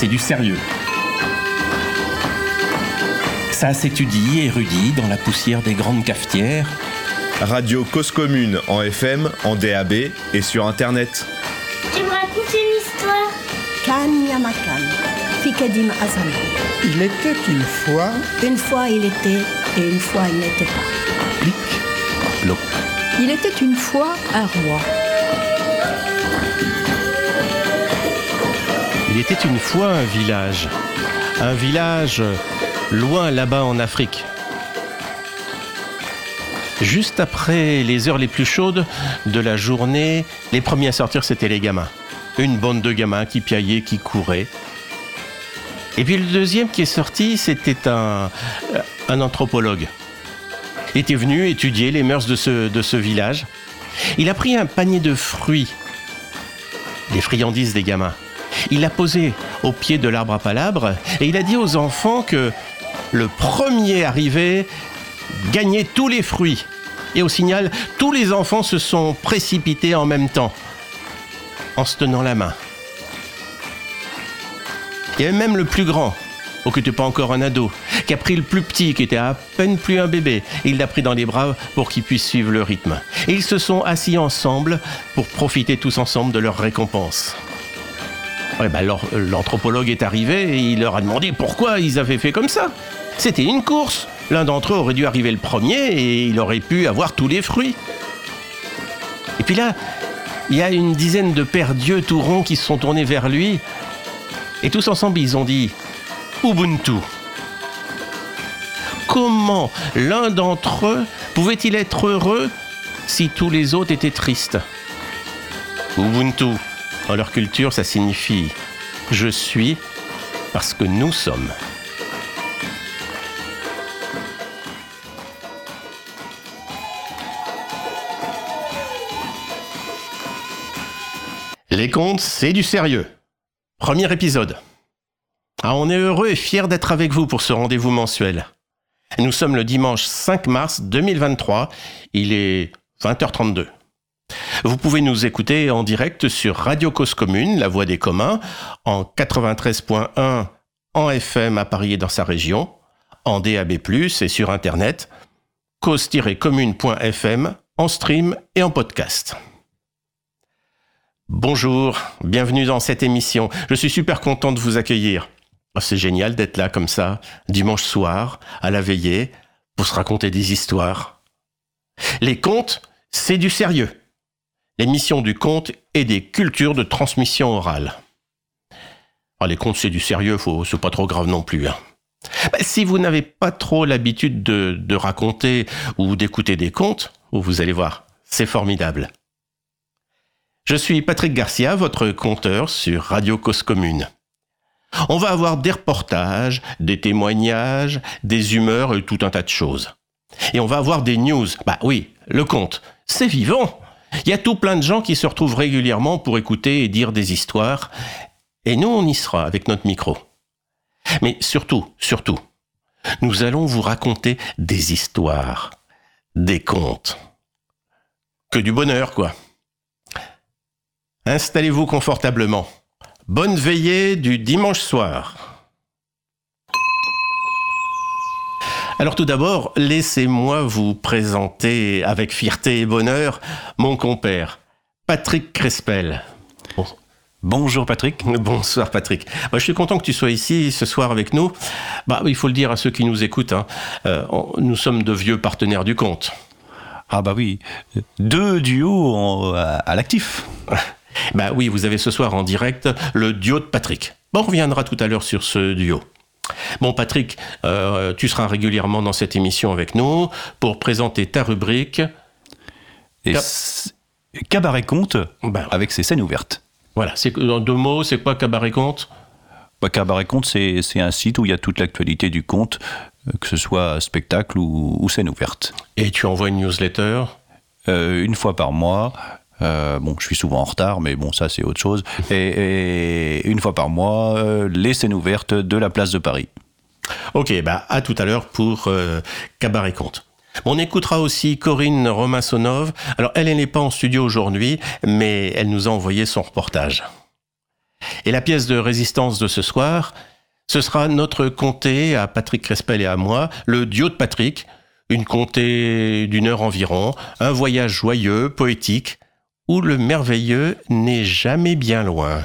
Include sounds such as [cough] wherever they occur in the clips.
c'est du sérieux. Ça s'étudie, érudit dans la poussière des grandes cafetières. Radio Cause Commune en FM, en DAB et sur Internet. Tu me racontes une histoire. Il était une fois. Une fois il était et une fois il n'était pas. Plic. Il était une fois un roi. Il était une fois un village. Un village loin là-bas en Afrique. Juste après les heures les plus chaudes de la journée, les premiers à sortir, c'était les gamins. Une bande de gamins qui piaillaient, qui couraient. Et puis le deuxième qui est sorti, c'était un, un anthropologue. Il était venu étudier les mœurs de ce, de ce village. Il a pris un panier de fruits, des friandises des gamins. Il l'a posé au pied de l'arbre à palabres et il a dit aux enfants que le premier arrivé gagnait tous les fruits. Et au signal, tous les enfants se sont précipités en même temps, en se tenant la main. Il y avait même le plus grand, oh, qui n'était pas encore un ado, qui a pris le plus petit, qui était à peine plus un bébé. Et il l'a pris dans les bras pour qu'il puisse suivre le rythme. Et ils se sont assis ensemble pour profiter tous ensemble de leur récompense. Bah, l'anthropologue est arrivé et il leur a demandé pourquoi ils avaient fait comme ça. C'était une course. L'un d'entre eux aurait dû arriver le premier et il aurait pu avoir tous les fruits. Et puis là, il y a une dizaine de pères dieux tout ronds qui se sont tournés vers lui. Et tous ensemble, ils ont dit Ubuntu. Comment l'un d'entre eux pouvait-il être heureux si tous les autres étaient tristes? Ubuntu, dans leur culture, ça signifie je suis parce que nous sommes. Les contes, c'est du sérieux. Premier épisode. Ah, on est heureux et fiers d'être avec vous pour ce rendez-vous mensuel. Nous sommes le dimanche 5 mars 2023. Il est 20h32. Vous pouvez nous écouter en direct sur Radio Cause Commune, la voix des communs, en 93.1 en FM à Paris et dans sa région, en DAB+, et sur Internet, cause-commune.fm, en stream et en podcast. Bonjour, bienvenue dans cette émission. Je suis super content de vous accueillir. Oh, c'est génial d'être là comme ça, dimanche soir, à la veillée, pour se raconter des histoires. Les contes, c'est du sérieux. L'émission du conte et des cultures de transmission orale. Oh, les contes, c'est du sérieux, faut, c'est pas trop grave non plus. hein. Bah, si vous n'avez pas trop l'habitude de, de raconter ou d'écouter des contes, vous allez voir, c'est formidable. Je suis Patrick Garcia, votre conteur sur Radio Cause Commune. On va avoir des reportages, des témoignages, des humeurs et tout un tas de choses. Et on va avoir des news. Bah oui, le conte, c'est vivant. Il y a tout plein de gens qui se retrouvent régulièrement pour écouter et dire des histoires. Et nous, on y sera avec notre micro. Mais surtout, surtout, nous allons vous raconter des histoires, des contes. Que du bonheur, quoi. Installez-vous confortablement. Bonne veillée du dimanche soir. Alors tout d'abord, laissez-moi vous présenter avec fierté et bonheur mon compère, Patrick Crespel. Bon- Bonjour Patrick. [laughs] Bonsoir Patrick. Moi, je suis content que tu sois ici ce soir avec nous. Bah, il faut le dire à ceux qui nous écoutent, hein, euh, nous sommes de vieux partenaires du compte. Ah bah oui, deux duos en- à, à l'actif. [laughs] Bah oui, vous avez ce soir en direct le duo de Patrick. Bon, on reviendra tout à l'heure sur ce duo. Bon, Patrick, euh, tu seras régulièrement dans cette émission avec nous pour présenter ta rubrique. Et Cap- c- Cabaret Conte Bah, avec ses scènes ouvertes. voilà, c'est en deux mots, c'est quoi Cabaret Conte? Bah, Cabaret Conte, c'est un site où il y a toute l'actualité du conte, euh, que ce soit spectacle ou, ou scène ouverte. Et tu envoies une newsletter? Euh, une fois par mois. Euh, bon, je suis souvent en retard, mais bon, ça c'est autre chose. Et, une fois par mois, euh, les scènes ouvertes de la place de Paris. Ok, bah à tout à l'heure pour euh, Cabaret Conte. On écoutera aussi Corinne Romassonov. Alors elle, elle n'est pas en studio aujourd'hui, mais elle nous a envoyé son reportage. Et la pièce de résistance de ce soir, ce sera notre comté à Patrick Crespel et à moi, le duo de Patrick, une comté d'une heure environ, un voyage joyeux, poétique, où le merveilleux n'est jamais bien loin.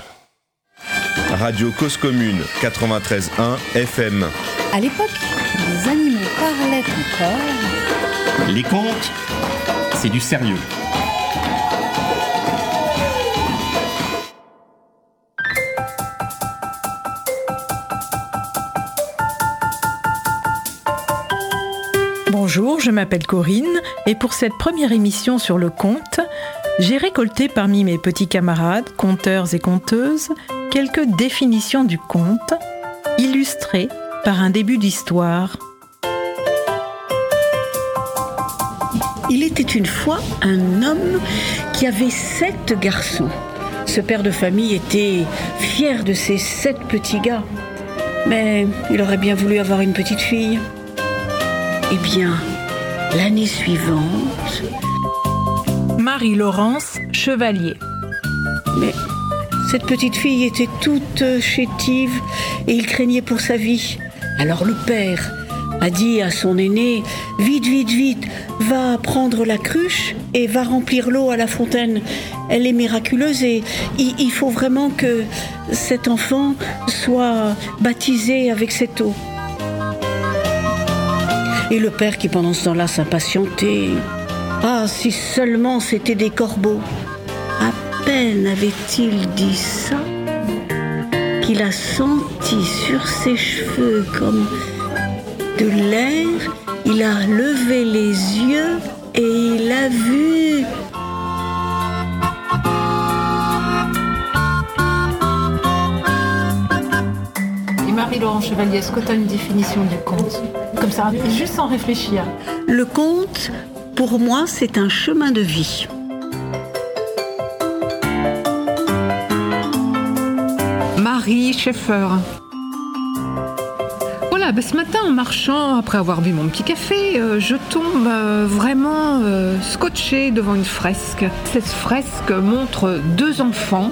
Radio Cause Commune 93.1 FM. À l'époque, les animaux parlaient encore. Les contes, c'est du sérieux. Bonjour, je m'appelle Corinne et pour cette première émission sur le conte, j'ai récolté parmi mes petits camarades, conteurs et conteuses, quelques définitions du conte, illustrées par un début d'histoire. Il était une fois un homme qui avait sept garçons. Ce père de famille était fier de ses sept petits gars. Mais il aurait bien voulu avoir une petite fille. Eh bien, l'année suivante, Marie-Laurence Chevalier. mais cette petite fille était toute chétive et il craignait pour sa vie. Alors le père a dit à son aîné Vite, vite, vite, va prendre la cruche et va remplir l'eau à la fontaine. Elle est miraculeuse et il faut vraiment que cet enfant soit baptisé avec cette eau. Et le père qui pendant ce temps-là s'impatientait. Ah, si seulement c'était des corbeaux. À peine avait-il dit ça qu'il a senti sur ses cheveux comme de l'air. Il a levé les yeux et il a vu. Et Marie-Laurent Chevalier, est-ce que tu as une définition du conte? Comme ça, juste sans réfléchir. Le conte, pour moi, c'est un chemin de vie. Marie Schaeffer. Voilà, ben, ce matin en marchant, après avoir bu mon petit café, euh, je tombe euh, vraiment euh, scotché devant une fresque. Cette fresque montre deux enfants,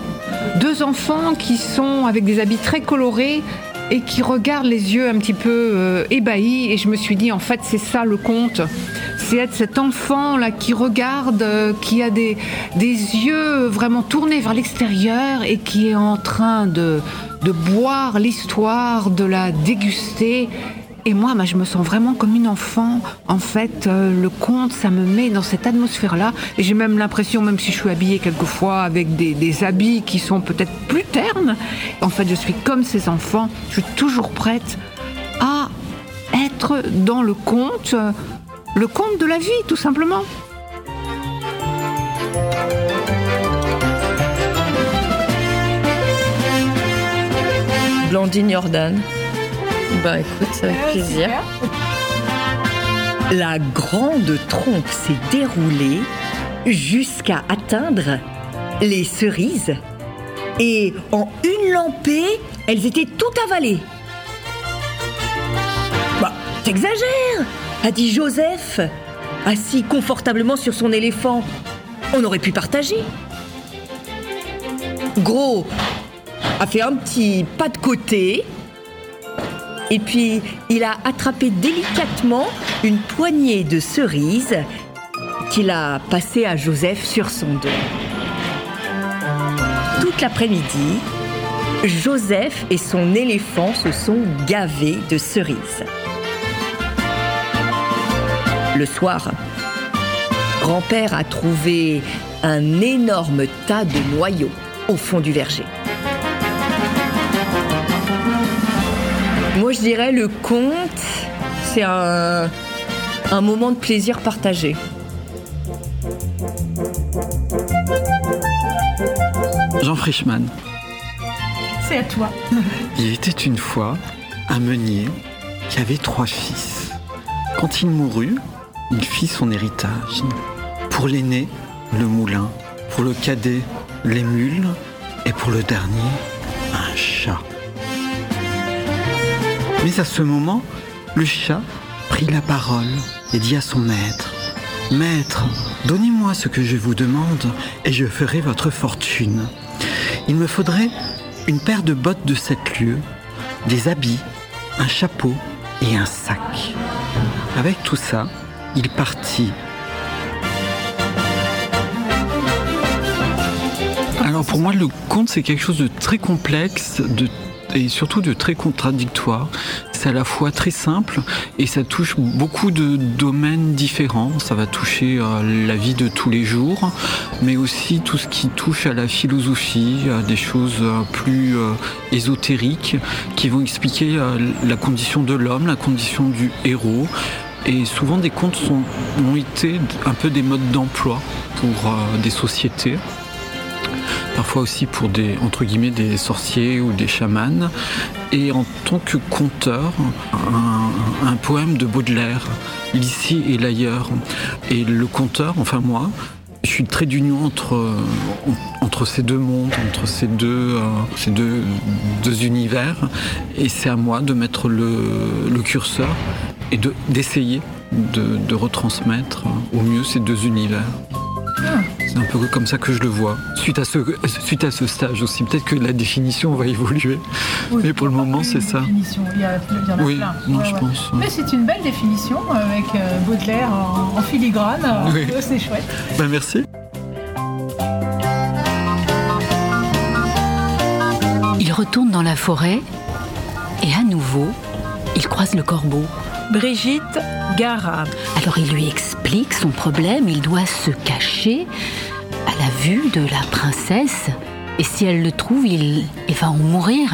deux enfants qui sont avec des habits très colorés et qui regardent les yeux un petit peu ébahis. Et je me suis dit, en fait, c'est ça le conte. C'est être cet enfant là qui regarde, euh, qui a des, des yeux vraiment tournés vers l'extérieur et qui est en train de, de boire l'histoire, de la déguster. Et moi, bah, je me sens vraiment comme une enfant. En fait, euh, le conte, ça me met dans cette atmosphère-là. Et j'ai même l'impression, même si je suis habillée quelquefois avec des, des habits qui sont peut-être plus ternes, en fait, je suis comme ces enfants. Je suis toujours prête à être dans le conte, le conte de la vie, tout simplement. Blandine Jordan. Bah écoute, c'est avec plaisir. La grande trompe s'est déroulée jusqu'à atteindre les cerises. Et en une lampée, elles étaient toutes avalées. Bah, t'exagères a dit Joseph, assis confortablement sur son éléphant. On aurait pu partager. Gros a fait un petit pas de côté. Et puis, il a attrapé délicatement une poignée de cerises qu'il a passée à Joseph sur son dos. Toute l'après-midi, Joseph et son éléphant se sont gavés de cerises. Le soir, grand-père a trouvé un énorme tas de noyaux au fond du verger. Moi, je dirais le conte, c'est un, un moment de plaisir partagé. Jean Frischmann. C'est à toi. [laughs] Il était une fois un meunier qui avait trois fils. Quand il mourut, il fit son héritage. Pour l'aîné, le moulin. Pour le cadet, les mules. Et pour le dernier, un chat. Mais à ce moment, le chat prit la parole et dit à son maître Maître, donnez-moi ce que je vous demande et je ferai votre fortune. Il me faudrait une paire de bottes de sept lieues, des habits, un chapeau et un sac. Avec tout ça, il partit. Alors pour moi, le conte, c'est quelque chose de très complexe, et surtout de très contradictoire. C'est à la fois très simple et ça touche beaucoup de domaines différents. Ça va toucher euh, la vie de tous les jours, mais aussi tout ce qui touche à la philosophie, à des choses euh, plus euh, ésotériques qui vont expliquer la condition de l'homme, la condition du héros. Et souvent des contes sont, ont été un peu des modes d'emploi pour des sociétés parfois aussi pour des, entre guillemets, des sorciers ou des chamans. Et en tant que conteur, un, poème de Baudelaire, l'ici et l'ailleurs. Et le conteur, enfin moi, je suis très d'union entre, entre ces deux mondes, entre ces deux, euh, ces deux, deux univers. Et c'est à moi de mettre le curseur et d'essayer de, de retransmettre au mieux ces deux univers. C'est un peu comme ça que je le vois. Suite à ce, suite à ce stage aussi, peut-être que la définition va évoluer. mais pour le moment, c'est ça. Il y, a, il y en a oui, plein. je pense. Mais c'est une belle définition avec euh, Baudelaire en, filigrane. Oui. [laughs] C'est chouette. Ben, merci. Il retourne dans la forêt et à nouveau, il croise le corbeau. Brigitte Gara. Alors il lui explique son problème, il doit se cacher à la vue de la princesse, et si elle le trouve, il, va en mourir.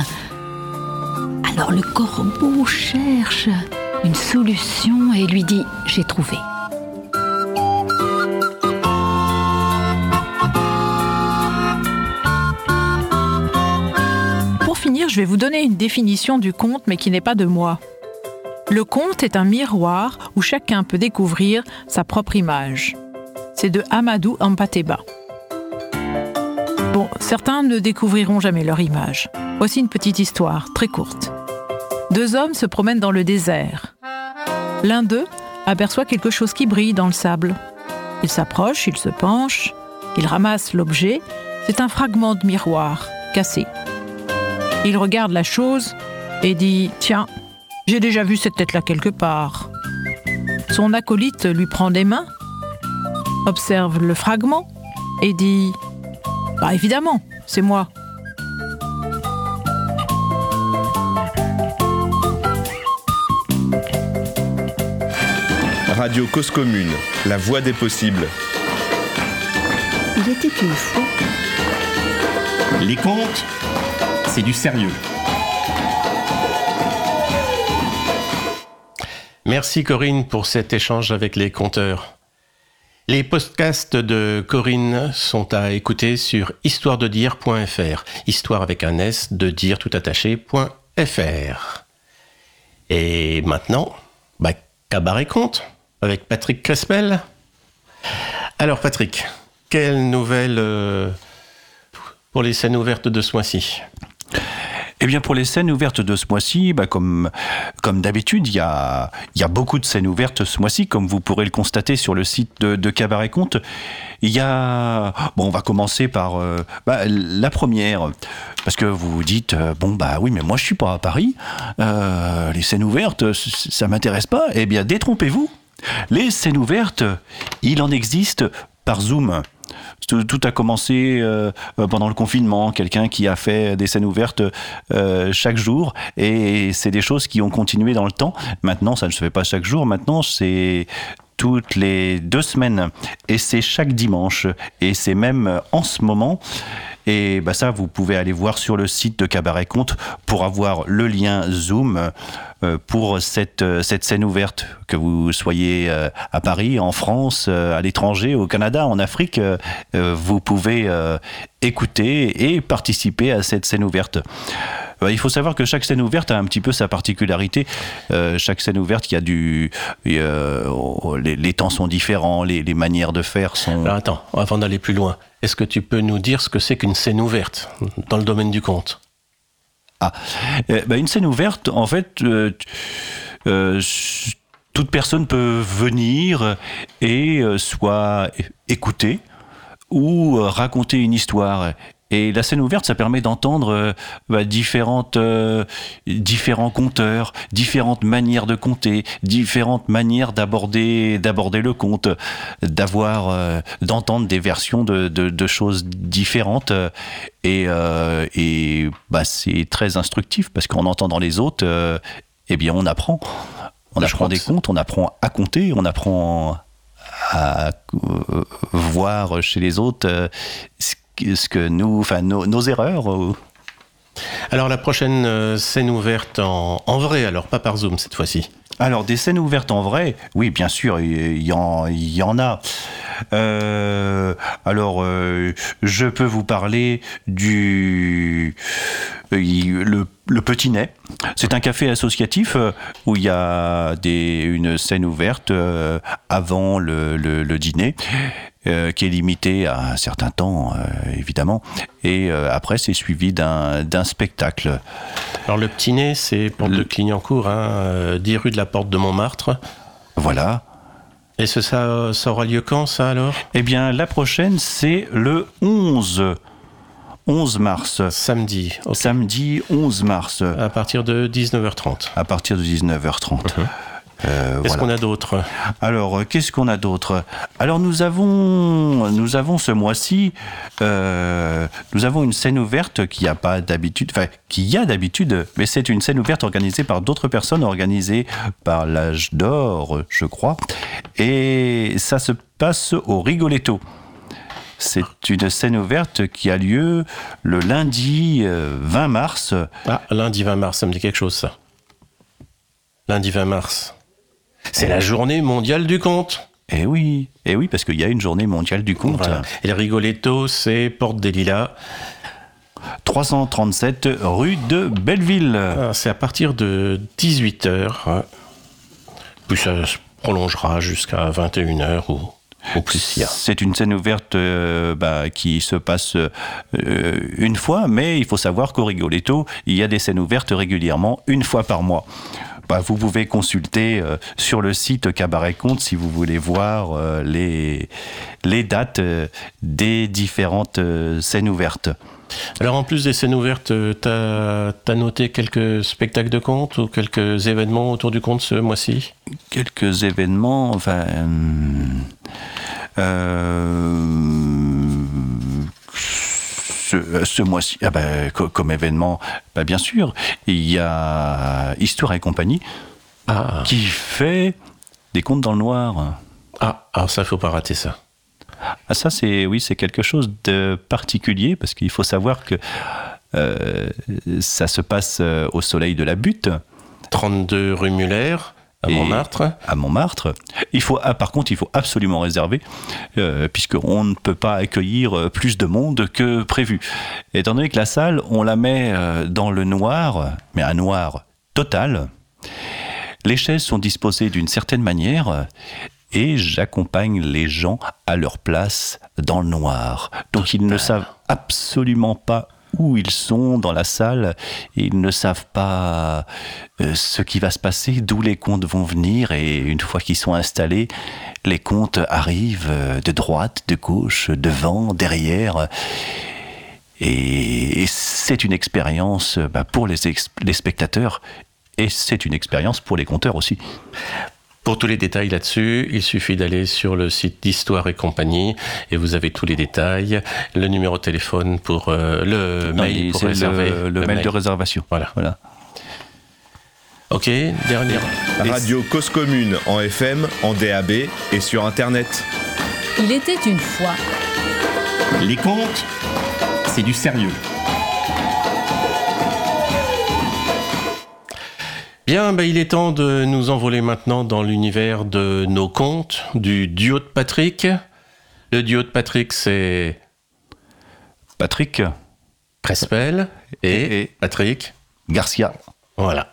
Alors le corbeau cherche une solution et lui dit, j'ai trouvé. Pour finir, je vais vous donner une définition du conte, mais qui n'est pas de moi. Le conte est un miroir où chacun peut découvrir sa propre image. C'est de Amadou Ampateba. Bon, certains ne découvriront jamais leur image. Voici une petite histoire, très courte. Deux hommes se promènent dans le désert. L'un d'eux aperçoit quelque chose qui brille dans le sable. Il s'approche, il se penche, il ramasse l'objet. C'est un fragment de miroir, cassé. Il regarde la chose et dit Tiens, j'ai déjà vu cette tête-là quelque part. Son acolyte lui prend des mains, observe le fragment et dit Bah évidemment, c'est moi. Radio Cause Commune, la voix des possibles. Il était une fois. Les contes, c'est du sérieux. Merci Corinne pour cet échange avec les conteurs. Les podcasts de Corinne sont à écouter sur histoirededire.fr. Histoire avec un S de dire tout attaché.fr. Et maintenant, bah, cabaret conte avec Patrick Crespel. Alors Patrick, quelle nouvelle euh, pour les scènes ouvertes de ce mois-ci? Eh bien, pour les scènes ouvertes de ce mois-ci, bah, comme, comme d'habitude, il y a, y a beaucoup de scènes ouvertes ce mois-ci, comme vous pourrez le constater sur le site de, Cabaret Compte. Il y a, bon, on va commencer par euh, bah, la première, parce que vous vous dites, euh, bon, bah oui, mais moi je suis pas à Paris, euh, les scènes ouvertes, ça m'intéresse pas. Eh bien, détrompez-vous. Les scènes ouvertes, il en existe par Zoom. Tout, a commencé euh, pendant le confinement, quelqu'un qui a fait des scènes ouvertes euh, chaque jour, et c'est des choses qui ont continué dans le temps. Maintenant, ça ne se fait pas chaque jour, maintenant c'est toutes les deux semaines, et c'est chaque dimanche, et c'est même en ce moment. Et bah ça, vous pouvez aller voir sur le site de Cabaret Compte pour avoir le lien Zoom euh, pour cette, euh, cette scène ouverte, que vous soyez euh, à Paris, en France, à l'étranger, au Canada, en Afrique, vous pouvez écouter et participer à cette scène ouverte. Il faut savoir que chaque scène ouverte a un petit peu sa particularité. chaque scène ouverte, il y a du, les, temps sont différents, les, les manières de faire sont. Alors attends, avant d'aller plus loin, est-ce que tu peux nous dire ce que c'est qu'une scène ouverte dans le domaine du conte? Ah, euh, bah, une scène ouverte, en fait, euh, euh, toute personne peut venir et soit écouter ou raconter une histoire. Et la scène ouverte, ça permet d'entendre euh, bah, différentes, euh, différents conteurs, différentes manières de compter, différentes manières d'aborder, d'aborder le conte, d'avoir, euh, d'entendre des versions de, de, de choses différentes. Et, et bah, c'est très instructif parce qu'en entendant les autres, eh bien, on apprend. On apprend des contes, on apprend à compter, on apprend à voir chez les autres ce ce que nous, enfin nos, nos erreurs. Alors la prochaine euh, scène ouverte en, en vrai, alors pas par Zoom cette fois-ci. Alors des scènes ouvertes en vrai, oui bien sûr, il y en, il y en a. Euh, alors euh, je peux vous parler du le, le Petit Nez. C'est un café associatif où il y a des, une scène ouverte avant le, le- le dîner. Euh, qui est limitée à un certain temps, euh, évidemment. Et euh, après, c'est suivi d'un spectacle. Alors le petit nez, c'est porte de Clignancourt, hein, euh, 10 rue de la Porte de Montmartre. Voilà. Et ce, ça, ça aura lieu quand ça alors? Eh bien, la prochaine, c'est le 11. 11 mars. Samedi. Samedi 11 mars. À partir de 19h30. À partir de 19h30. Euh, Qu'est-ce voilà. qu'on a d'autre Alors, euh, qu'est-ce qu'on a d'autre? Alors, nous avons, nous avons ce mois-ci, euh, nous avons une scène ouverte qui a pas d'habitude, enfin, qui y a d'habitude, mais c'est une scène ouverte organisée par d'autres personnes, organisée par l'âge d'or, je crois, et ça se passe au Rigoletto. C'est une scène ouverte qui a lieu le lundi euh, 20 mars. Ah, lundi 20 mars, ça me dit quelque chose ça. Lundi 20 mars. C'est la journée mondiale du conte. Eh oui, eh oui, parce qu'il y a une journée mondiale du conte. Voilà. Et le Rigoletto, c'est Porte des Lilas. 337 rue de Belleville. Ah, c'est à partir de 18h. Puis ça se prolongera jusqu'à 21h ou, ou plus. C'est une scène ouverte euh, bah, qui se passe euh, une fois, mais il faut savoir qu'au Rigoletto, il y a des scènes ouvertes régulièrement, une fois par mois. Bah, vous pouvez consulter euh, sur le site Cabaret Compte si vous voulez voir euh, les, les dates euh, des différentes scènes ouvertes. Alors en plus des scènes ouvertes, t'as as noté quelques spectacles de conte ou quelques événements autour du conte ce mois-ci? Quelques événements, enfin. euh, ce, ce mois-ci, ah bah, co- comme événement, bah, bien sûr, il y a Histoire et compagnie Ah, qui fait des contes dans le noir. ah, alors ça, faut pas rater ça. Ah, ça, c'est oui, c'est quelque chose de particulier parce qu'il faut savoir que euh, ça se passe euh, au soleil de la butte. 32 rue Muller, à Montmartre. à Montmartre. Il faut, ah, par contre, il faut absolument réserver, euh, puisqu'on ne peut pas accueillir euh, plus de monde que prévu. Étant donné que la salle, on la met euh, dans le noir, mais un noir total, les chaises sont disposées d'une certaine manière. Et j'accompagne les gens à leur place dans le noir. Donc ils ne savent absolument pas où ils sont dans la salle, ils ne savent pas euh, ce qui va se passer, d'où les comptes vont venir, et une fois qu'ils sont installés, les comptes arrivent euh, de droite, de gauche, devant, derrière. Et, c'est une expérience bah, pour les, les spectateurs, et c'est une expérience pour les compteurs aussi. Pour tous les détails là-dessus, il suffit d'aller sur le site d'Histoire et compagnie et vous avez tous les détails, le numéro de téléphone pour euh, le Non, mail pour réserver. le, le mail de réservation. Voilà. voilà. Ok, dernière. Radio Cause Commune en FM, en DAB et sur Internet. Il était une fois. Les contes, c'est du sérieux. Bien, bah, il est temps de nous envoler maintenant dans l'univers de nos contes, du duo de Patrick. Le duo de Patrick, c'est Patrick Crespel et, Et- Patrick. Garcia. Voilà.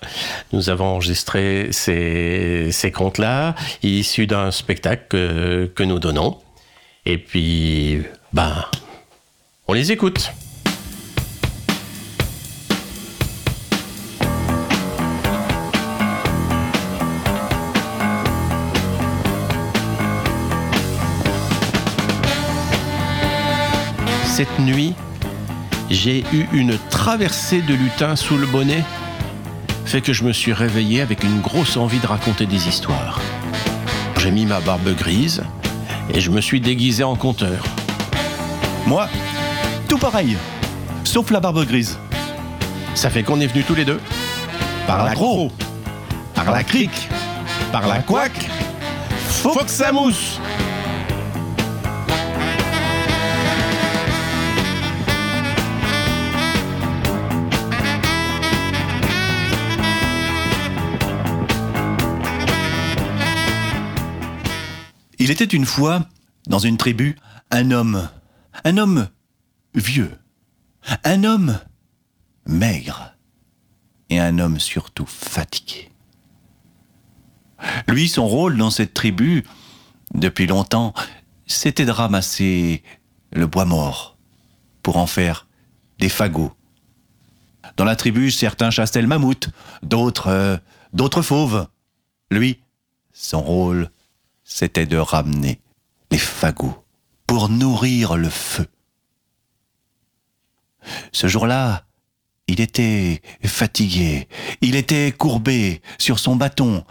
Nous avons enregistré ces, ces contes-là, issus d'un spectacle que, que nous donnons. Et puis, ben, on les écoute. Cette nuit, j'ai eu une traversée de lutin sous le bonnet, fait que je me suis réveillé avec une grosse envie de raconter des histoires. J'ai mis ma barbe grise et je me suis déguisé en conteur. Moi, tout pareil, sauf la barbe grise. Ça fait qu'on est venus tous les deux. Par la croc, par la crique, par la couac, faut que ça mousse Il était une fois, dans une tribu, un homme, un homme vieux, un homme maigre et un homme surtout fatigué. Lui, son rôle dans cette tribu, depuis longtemps, c'était de ramasser le bois mort pour en faire des fagots. Dans la tribu, certains chassaient le mammouth, d'autres, euh, d'autres fauves. Lui, son rôle, c'était de ramener les fagots pour nourrir le feu. Ce jour-là, il était fatigué, il était courbé sur son bâton,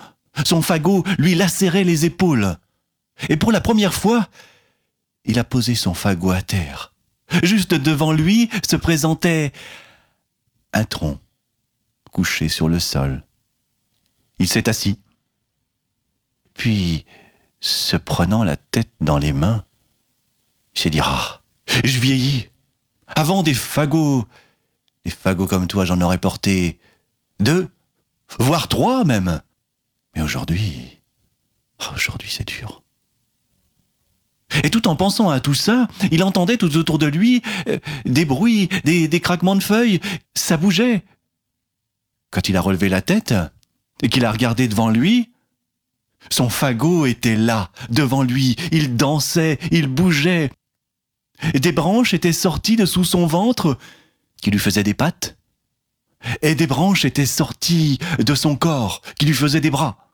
son fagot lui lacérait les épaules. Et pour la première fois, il a posé son fagot à terre. Juste devant lui se présentait un tronc couché sur le sol. Il s'est assis. Puis, se prenant la tête dans les mains, il s'est dit Ah, je vieillis. Avant des fagots, des fagots comme toi, j'en aurais porté deux, voire trois même. Mais aujourd'hui, oh, aujourd'hui c'est dur. Et tout en pensant à tout ça, il entendait tout autour de lui euh, des bruits, des craquements de feuilles, ça bougeait. Quand il a relevé la tête et qu'il a regardé devant lui, son fagot était là, devant lui, il dansait, il bougeait. Des branches étaient sorties de sous son ventre, qui lui faisaient des pattes, et des branches étaient sorties de son corps, qui lui faisaient des bras.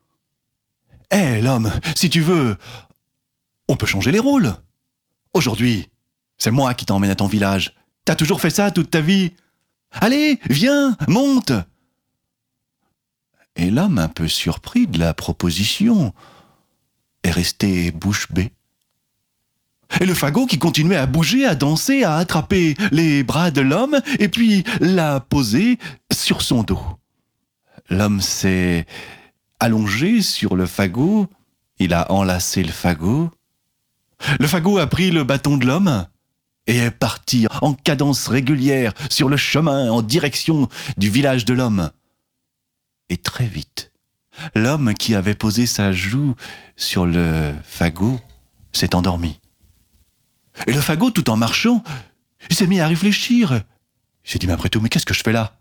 Hé, l'homme, si tu veux, on peut changer les rôles. Aujourd'hui, c'est moi qui t'emmène à ton village. T'as toujours fait ça toute ta vie. Allez, viens, monte. Et l'homme, un peu surpris de la proposition, est resté bouche bée. Et le fagot qui continuait à bouger, à danser, à attraper les bras de l'homme, et puis l'a posé sur son dos. L'homme s'est allongé sur le fagot, il a enlacé le fagot. Le fagot a pris le bâton de l'homme et est parti en cadence régulière sur le chemin en direction du village de l'homme. Et très vite, l'homme qui avait posé sa joue sur le fagot s'est endormi. Et le fagot, tout en marchant, s'est mis à réfléchir. Il s'est dit, mais après tout, mais qu'est-ce que je fais là?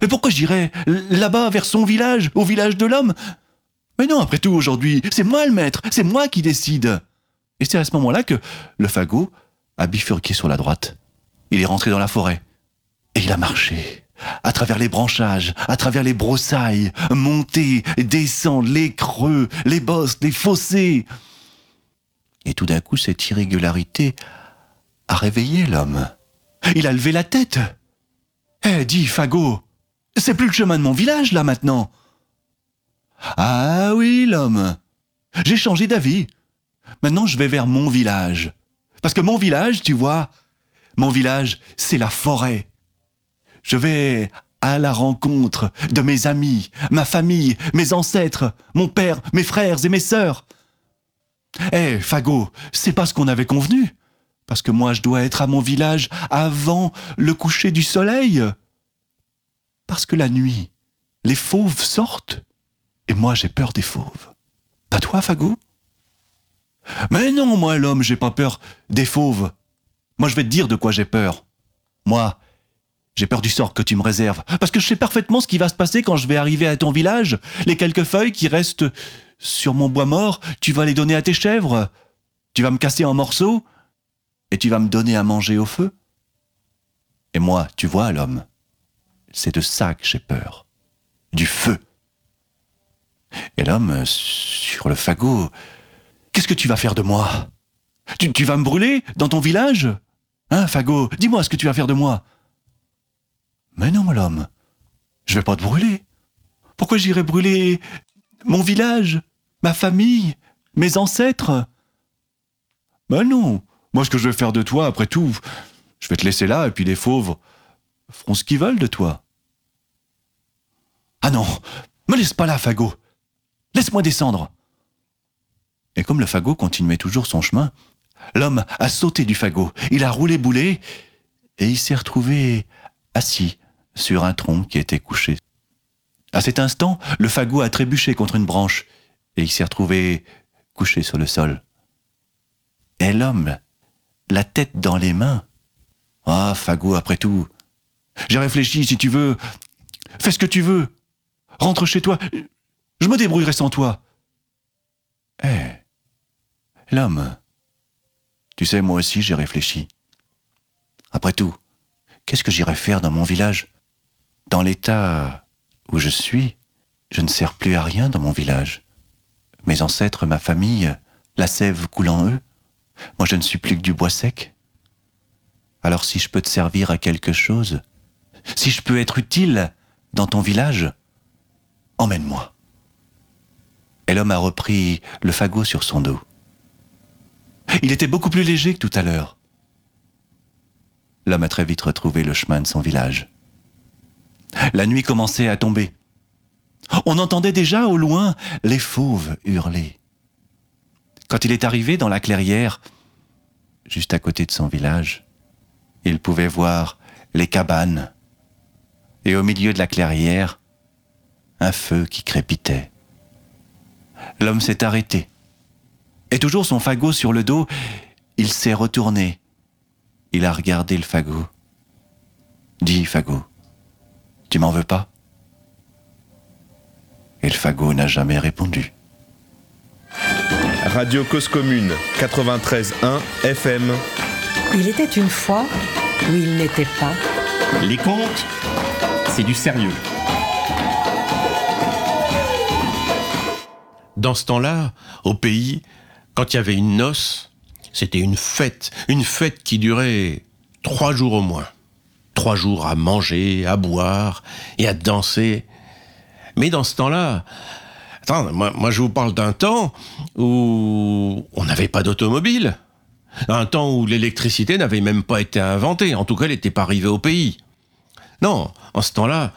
Mais pourquoi j'irais là-bas, vers son village, au village de l'homme? Mais non, après tout, aujourd'hui, c'est moi le maître, c'est moi qui décide. Et c'est à ce moment-là que le fagot a bifurqué sur la droite. Il est rentré dans la forêt. Et il a marché, à travers les branchages, à travers les broussailles, monter, descendre, les creux, les bosses, les fossés. Et tout d'un coup, cette irrégularité a réveillé l'homme. Il a levé la tête. Eh, dis, Fagot, c'est plus le chemin de mon village, là, maintenant. Ah oui, l'homme. J'ai changé d'avis. Maintenant, je vais vers mon village. Parce que mon village, tu vois, mon village, c'est la forêt. Je vais à la rencontre de mes amis, ma famille, mes ancêtres, mon père, mes frères et mes sœurs. Eh, Fagot, c'est pas ce qu'on avait convenu. Parce que moi, je dois être à mon village avant le coucher du soleil. Parce que la nuit, les fauves sortent. Et moi, j'ai peur des fauves. Pas toi, Fagot Mais non, moi, l'homme, j'ai pas peur des fauves. Moi, je vais te dire de quoi j'ai peur. Moi, j'ai peur du sort que tu me réserves. Parce que je sais parfaitement ce qui va se passer quand je vais arriver à ton village. Les quelques feuilles qui restent sur mon bois mort, tu vas les donner à tes chèvres. Tu vas me casser en morceaux et tu vas me donner à manger au feu. Et moi, tu vois, l'homme, c'est de ça que j'ai peur. Du feu. Et l'homme, sur le fagot, qu'est-ce que tu vas faire de moi? Tu, vas me brûler dans ton village? Hein, fagot, dis-moi ce que tu vas faire de moi. Mais non, l'homme, je vais pas te brûler. Pourquoi j'irais brûler mon village, ma famille, mes ancêtres? Ben non, moi ce que je vais faire de toi, après tout, je vais te laisser là, et puis les fauves feront ce qu'ils veulent de toi. Ah non, me laisse pas là, Fagot. Laisse-moi descendre. Et comme le fagot continuait toujours son chemin, l'homme a sauté du fagot, il a roulé boulet, et il s'est retrouvé assis sur un tronc qui était couché. À cet instant, le fagot a trébuché contre une branche, et il s'est retrouvé couché sur le sol. Et l'homme, la tête dans les mains. Ah, fagot, après tout. J'ai réfléchi, si tu veux. Fais ce que tu veux. Rentre chez toi. Je me débrouillerai sans toi. Eh, l'homme. Tu sais, moi aussi, j'ai réfléchi. Après tout, qu'est-ce que j'irais faire dans mon village? Dans l'état où je suis, je ne sers plus à rien dans mon village. Mes ancêtres, ma famille, la sève coule en eux. Moi, je ne suis plus que du bois sec. Alors si je peux te servir à quelque chose, si je peux être utile dans ton village, emmène-moi. Et l'homme a repris le fagot sur son dos. Il était beaucoup plus léger que tout à l'heure. L'homme a très vite retrouvé le chemin de son village. La nuit commençait à tomber. On entendait déjà au loin les fauves hurler. Quand il est arrivé dans la clairière, juste à côté de son village, il pouvait voir les cabanes et au milieu de la clairière, un feu qui crépitait. L'homme s'est arrêté. Et toujours son fagot sur le dos, il s'est retourné. Il a regardé le fagot. Dis, fagot, tu m'en veux pas Et le fagot n'a jamais répondu. Radio Cause Commune 93.1 FM. Il était une fois où il n'était pas. Les contes, c'est du sérieux. Dans ce temps-là, au pays, quand il y avait une noce, c'était une fête, une fête qui durait trois jours au moins. Trois jours à manger, à boire et à danser. Mais dans ce temps-là, attends, moi, je vous parle d'un temps où on n'avait pas d'automobile. Un temps où l'électricité n'avait même pas été inventée. En tout cas, elle n'était pas arrivée au pays. Non, en ce temps-là,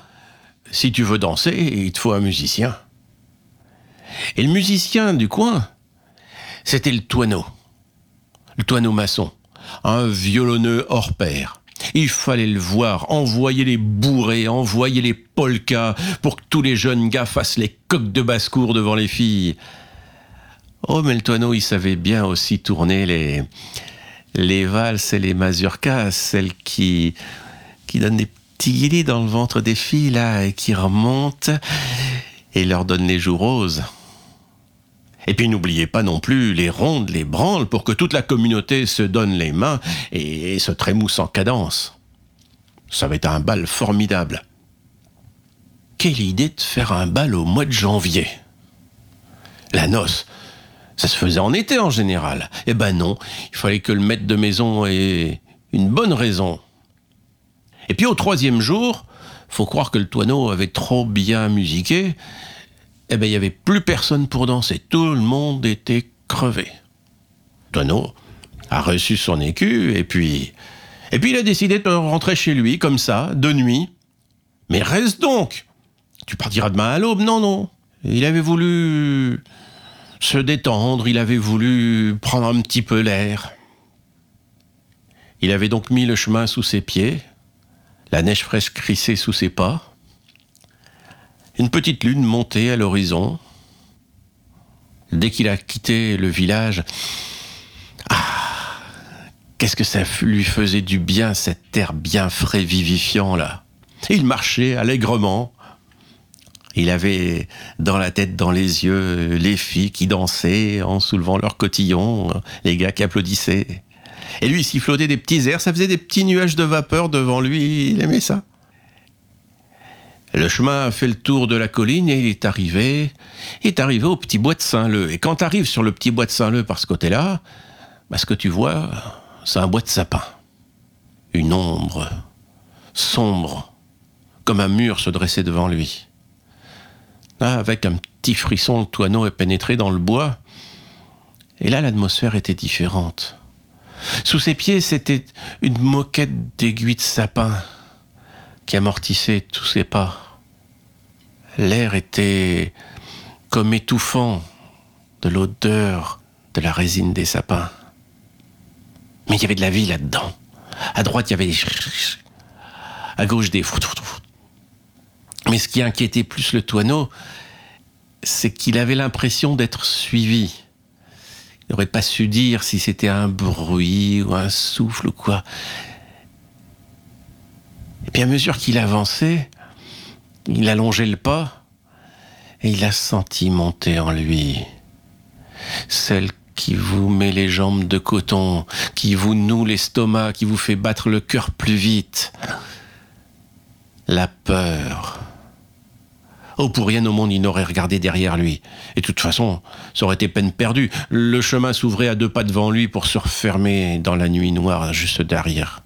si tu veux danser, il te faut un musicien. Et le musicien du coin, c'était le Toineau. Le Toineau maçon. Un violonneux hors pair. Il fallait le voir, envoyer les bourrées, envoyer les polkas pour que tous les jeunes gars fassent les coques de basse-cour devant les filles. Oh, mais le Toineau, il savait bien aussi tourner les, les valses et les mazurkas, celles qui, qui donnent des petits guillis dans le ventre des filles, là, et qui remontent et leur donnent les joues roses. Et puis n'oubliez pas non plus les rondes, les branles, pour que toute la communauté se donne les mains et, se trémousse en cadence. Ça va être un bal formidable. Quelle idée de faire un bal au mois de janvier? La noce, ça se faisait en été en général. Eh ben non, il fallait que le maître de maison ait une bonne raison. Et puis au troisième jour, faut croire que le toineau avait trop bien musiqué, eh ben, il n'y avait plus personne pour danser. Tout le monde était crevé. Tonneau a reçu son écu et puis. Et puis il a décidé de rentrer chez lui, comme ça, de nuit. Mais reste donc Tu partiras demain à l'aube Non, non. Il avait voulu se détendre, il avait voulu prendre un petit peu l'air. Il avait donc mis le chemin sous ses pieds, la neige fraîche crissée sous ses pas. Une petite lune montait à l'horizon. Dès qu'il a quitté le village, ah, qu'est-ce que ça lui faisait du bien, cette terre bien frais, vivifiant là. Il marchait allègrement. Il avait dans la tête, dans les yeux, les filles qui dansaient en soulevant leur cotillon, les gars qui applaudissaient. Et lui, s'il flottait des petits airs, ça faisait des petits nuages de vapeur devant lui, il aimait ça. Le chemin a fait le tour de la colline et il est arrivé, il est arrivé au petit bois de Saint-Leu. Et quand tu arrives sur le petit bois de Saint-Leu par ce côté-là, bah, ce que tu vois, c'est un bois de sapin. Une ombre sombre comme un mur se dressait devant lui. Là, avec un petit frisson, le toineau est pénétré dans le bois. Et là, l'atmosphère était différente. Sous ses pieds, c'était une moquette d'aiguilles de sapin qui amortissait tous ses pas. L'air était comme étouffant de l'odeur de la résine des sapins. Mais il y avait de la vie là-dedans. À droite, il y avait des... À gauche, des... Mais ce qui inquiétait plus le toineau, c'est qu'il avait l'impression d'être suivi. Il n'aurait pas su dire si c'était un bruit ou un souffle ou quoi. Et puis à mesure qu'il avançait, il allongeait le pas et il a senti monter en lui celle qui vous met les jambes de coton, qui vous noue l'estomac, qui vous fait battre le cœur plus vite. La peur. Oh, pour rien au monde, il n'aurait regardé derrière lui. Et de toute façon, ça aurait été peine perdue. Le chemin s'ouvrait à deux pas devant lui pour se refermer dans la nuit noire juste derrière.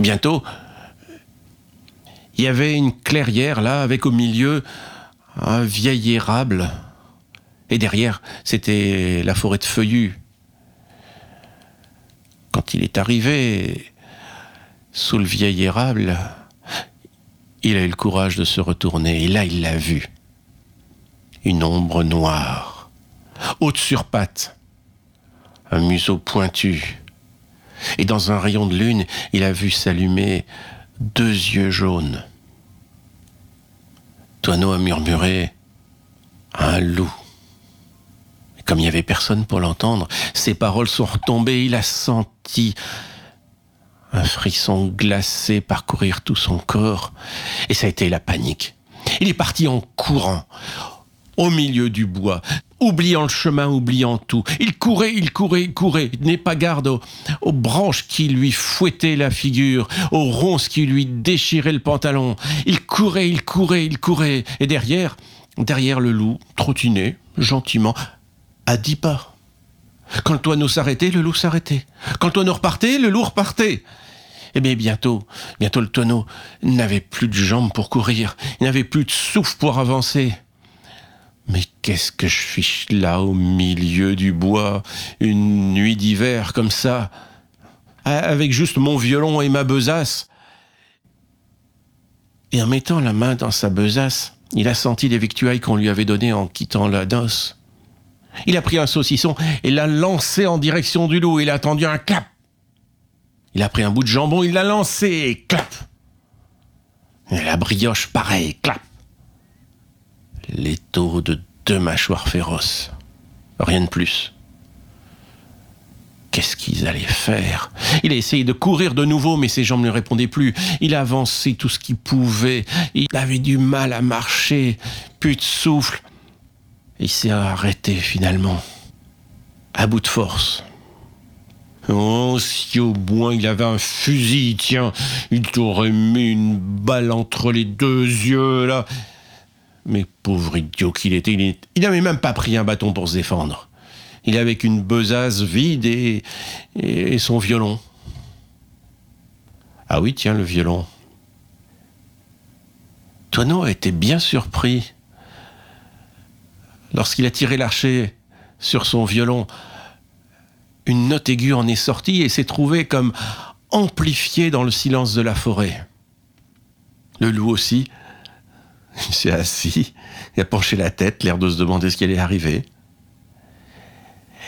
Bientôt, il y avait une clairière là, avec au milieu un vieil érable. Et derrière, c'était la forêt de feuillus. Quand il est arrivé sous le vieil érable, il a eu le courage de se retourner, et là il l'a vu. Une ombre noire, haute sur pattes, un museau pointu. Et dans un rayon de lune, il a vu s'allumer deux yeux jaunes. Toineau a murmuré Un loup. Comme il n'y avait personne pour l'entendre, ses paroles sont retombées, il a senti un frisson glacé parcourir tout son corps, et ça a été la panique. Il est parti en courant, au milieu du bois, oubliant le chemin, oubliant tout. Il courait, il courait, il courait, il n'est pas garde aux, branches qui lui fouettaient la figure, aux ronces qui lui déchiraient le pantalon. Il courait, il courait, il courait, et derrière, derrière le loup, trottinait, gentiment, à dix pas. Quand le toineau s'arrêtait, le loup s'arrêtait. Quand le toineau repartait, le loup repartait. Eh bien, bientôt, bientôt le tonneau n'avait plus de jambes pour courir, il n'avait plus de souffle pour avancer. Qu'est-ce que je fiche là au milieu du bois, une nuit d'hiver comme ça, avec juste mon violon et ma besace Et en mettant la main dans sa besace, il a senti les victuailles qu'on lui avait données en quittant la noce. Il a pris un saucisson et l'a lancé en direction du loup. Il a attendu un clap. Il a pris un bout de jambon, il l'a lancé et clap. Et la brioche, pareil, clap. L'étau de deux mâchoires féroces. Rien de plus. Qu'est-ce qu'ils allaient faire? Il a essayé de courir de nouveau, mais ses jambes ne répondaient plus. Il a avancé tout ce qu'il pouvait. Il avait du mal à marcher. Plus de souffle. Il s'est arrêté finalement, à bout de force. Oh, si au moins il avait un fusil, tiens, il t'aurait mis une balle entre les deux yeux, là. Mais pauvre idiot qu'il était, il n'avait même pas pris un bâton pour se défendre. Il avait qu'une besace vide et, et son violon. Ah oui, tiens, le violon. Toineau a été bien surpris lorsqu'il a tiré l'archer sur son violon, une note aiguë en est sortie et s'est trouvée comme amplifiée dans le silence de la forêt. Le loup aussi, [laughs] il s'est assis, il a penché la tête, l'air de se demander ce qui allait arriver.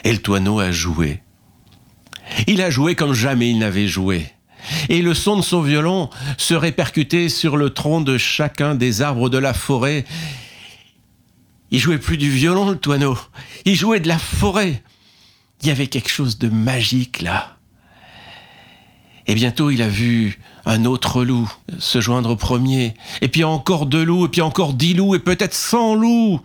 Et le toineau a joué. Il a joué comme jamais il n'avait joué. Et le son de son violon se répercutait sur le tronc de chacun des arbres de la forêt il jouait plus du violon, le toineau. Il jouait de la forêt. Il y avait quelque chose de magique là. Et bientôt, il a vu un autre loup se joindre au premier. Et puis encore deux loups, et puis encore dix loups, et peut-être cent loups.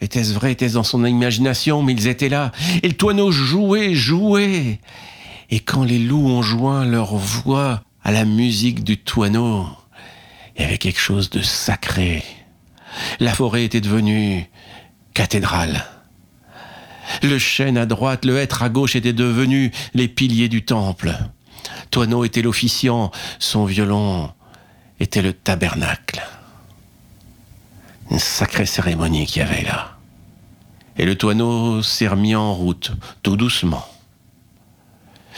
Était-ce vrai, était-ce dans son imagination, mais ils étaient là. Et le toineau jouait, jouait. Et quand les loups ont joint leur voix à la musique du toineau, il y avait quelque chose de sacré, la forêt était devenue cathédrale. Le chêne à droite, le hêtre à gauche étaient devenus les piliers du temple. Toineau était l'officiant, son violon était le tabernacle. Une sacrée cérémonie qu'il y avait là. Et le Toineau s'est remis en route, tout doucement.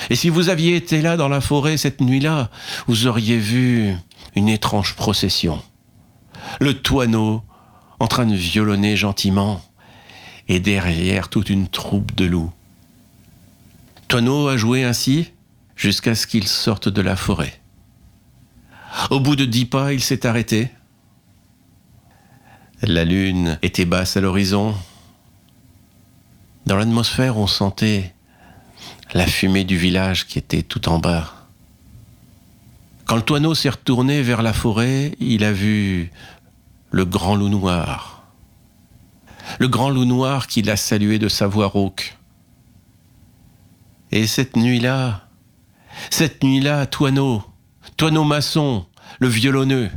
Et si vous aviez été là dans la forêt cette nuit-là, vous auriez vu une étrange procession. Le Toineau en train de violonner gentiment, et derrière toute une troupe de loups. Toineau a joué ainsi jusqu'à ce qu'il sorte de la forêt. Au bout de dix pas, il s'est arrêté. La lune était basse à l'horizon. Dans l'atmosphère, on sentait la fumée du village qui était tout en bas. Quand le toineau s'est retourné vers la forêt, il a vu le grand loup noir. Le grand loup noir qui l'a salué de sa voix rauque. Et cette nuit-là, cette nuit-là, Toineau, Toineau maçon, le violonneux,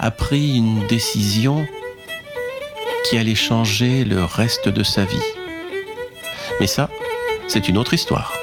a pris une décision qui allait changer le reste de sa vie. Mais ça, c'est une autre histoire.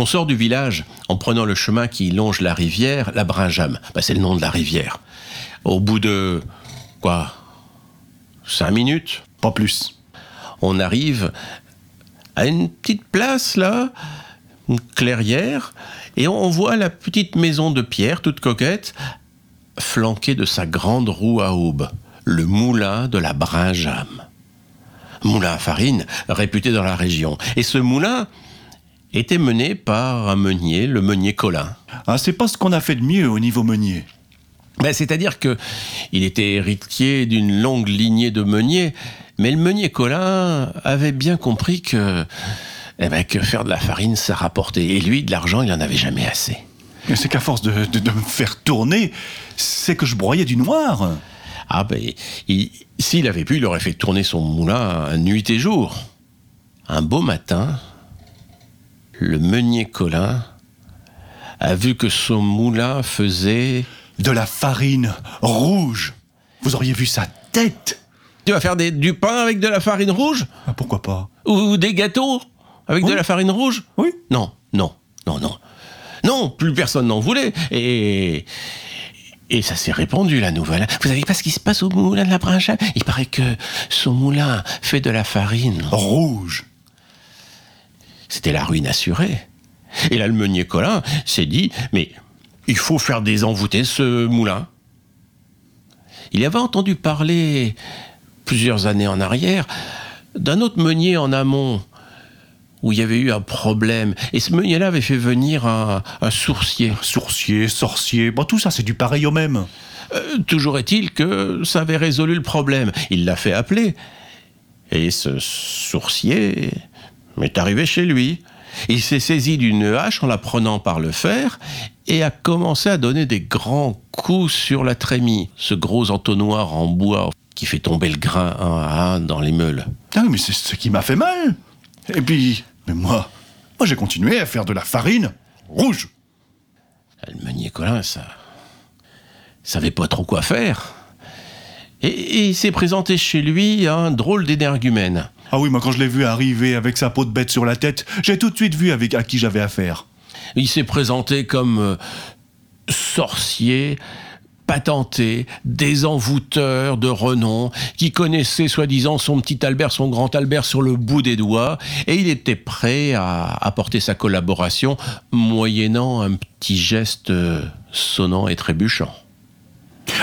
On sort du village en prenant le chemin qui longe la rivière, la Brinjame, bah, c'est le nom de la rivière. Au bout de quoi Cinq minutes Pas plus. On arrive à une petite place là, une clairière, et on voit la petite maison de pierre toute coquette, flanquée de sa grande roue à aube, le moulin de la Brinjame. Moulin à farine, réputé dans la région. Et ce moulin était mené par un meunier, le meunier Colin. Ah, c'est pas ce qu'on a fait de mieux au niveau meunier. Ben, C'est-à-dire que il était héritier d'une longue lignée de meuniers, mais le meunier Colin avait bien compris que, eh ben, que faire de la farine, ça rapportait. Et lui, de l'argent, il n'en avait jamais assez. C'est qu'à force de, de- de me faire tourner, c'est que je broyais du noir. Ah ben, il- s'il avait pu, il aurait fait tourner son moulin nuit et jour. Un beau matin, le meunier Colin a vu que son moulin faisait... De la farine rouge. Vous auriez vu sa tête. Tu vas faire des- du pain avec de la farine rouge? Ah, pourquoi pas Ou des gâteaux avec de la farine rouge? Oui. Non, non, non, non. Non, plus personne n'en voulait. Et... Et ça s'est répandu, la nouvelle. Vous savez pas ce qui se passe au moulin de la Brinchale? Il paraît que son moulin fait de la farine. Rouge. C'était la ruine assurée. Et là, le meunier Colin s'est dit, mais il faut faire désenvoûter ce moulin. Il avait entendu parler, plusieurs années en arrière, d'un autre meunier en amont, où il y avait eu un problème. Et ce meunier-là avait fait venir un, un sourcier. Sourcier, sorcier, bon, tout ça c'est du pareil au même. Euh, toujours est-il que ça avait résolu le problème. Il l'a fait appeler. Et ce sourcier est arrivé chez lui. Il s'est saisi d'une hache en la prenant par le fer et a commencé à donner des grands coups sur la trémie, ce gros entonnoir en bois qui fait tomber le grain un à un dans les meules. Ah, mais c'est ce qui m'a fait mal. Et puis, mais moi, moi j'ai continué à faire de la farine rouge. Le meunier Colin, ça savait pas trop quoi faire. Et, et il s'est présenté chez lui un drôle d'énergumène. Ah oui, moi quand je l'ai vu arriver avec sa peau de bête sur la tête, j'ai tout de suite vu avec à qui j'avais affaire. Il s'est présenté comme euh, sorcier, patenté, désenvoûteur de renom, qui connaissait soi-disant son petit Albert, son grand Albert sur le bout des doigts, et il était prêt à apporter sa collaboration, moyennant un petit geste euh, sonnant et trébuchant.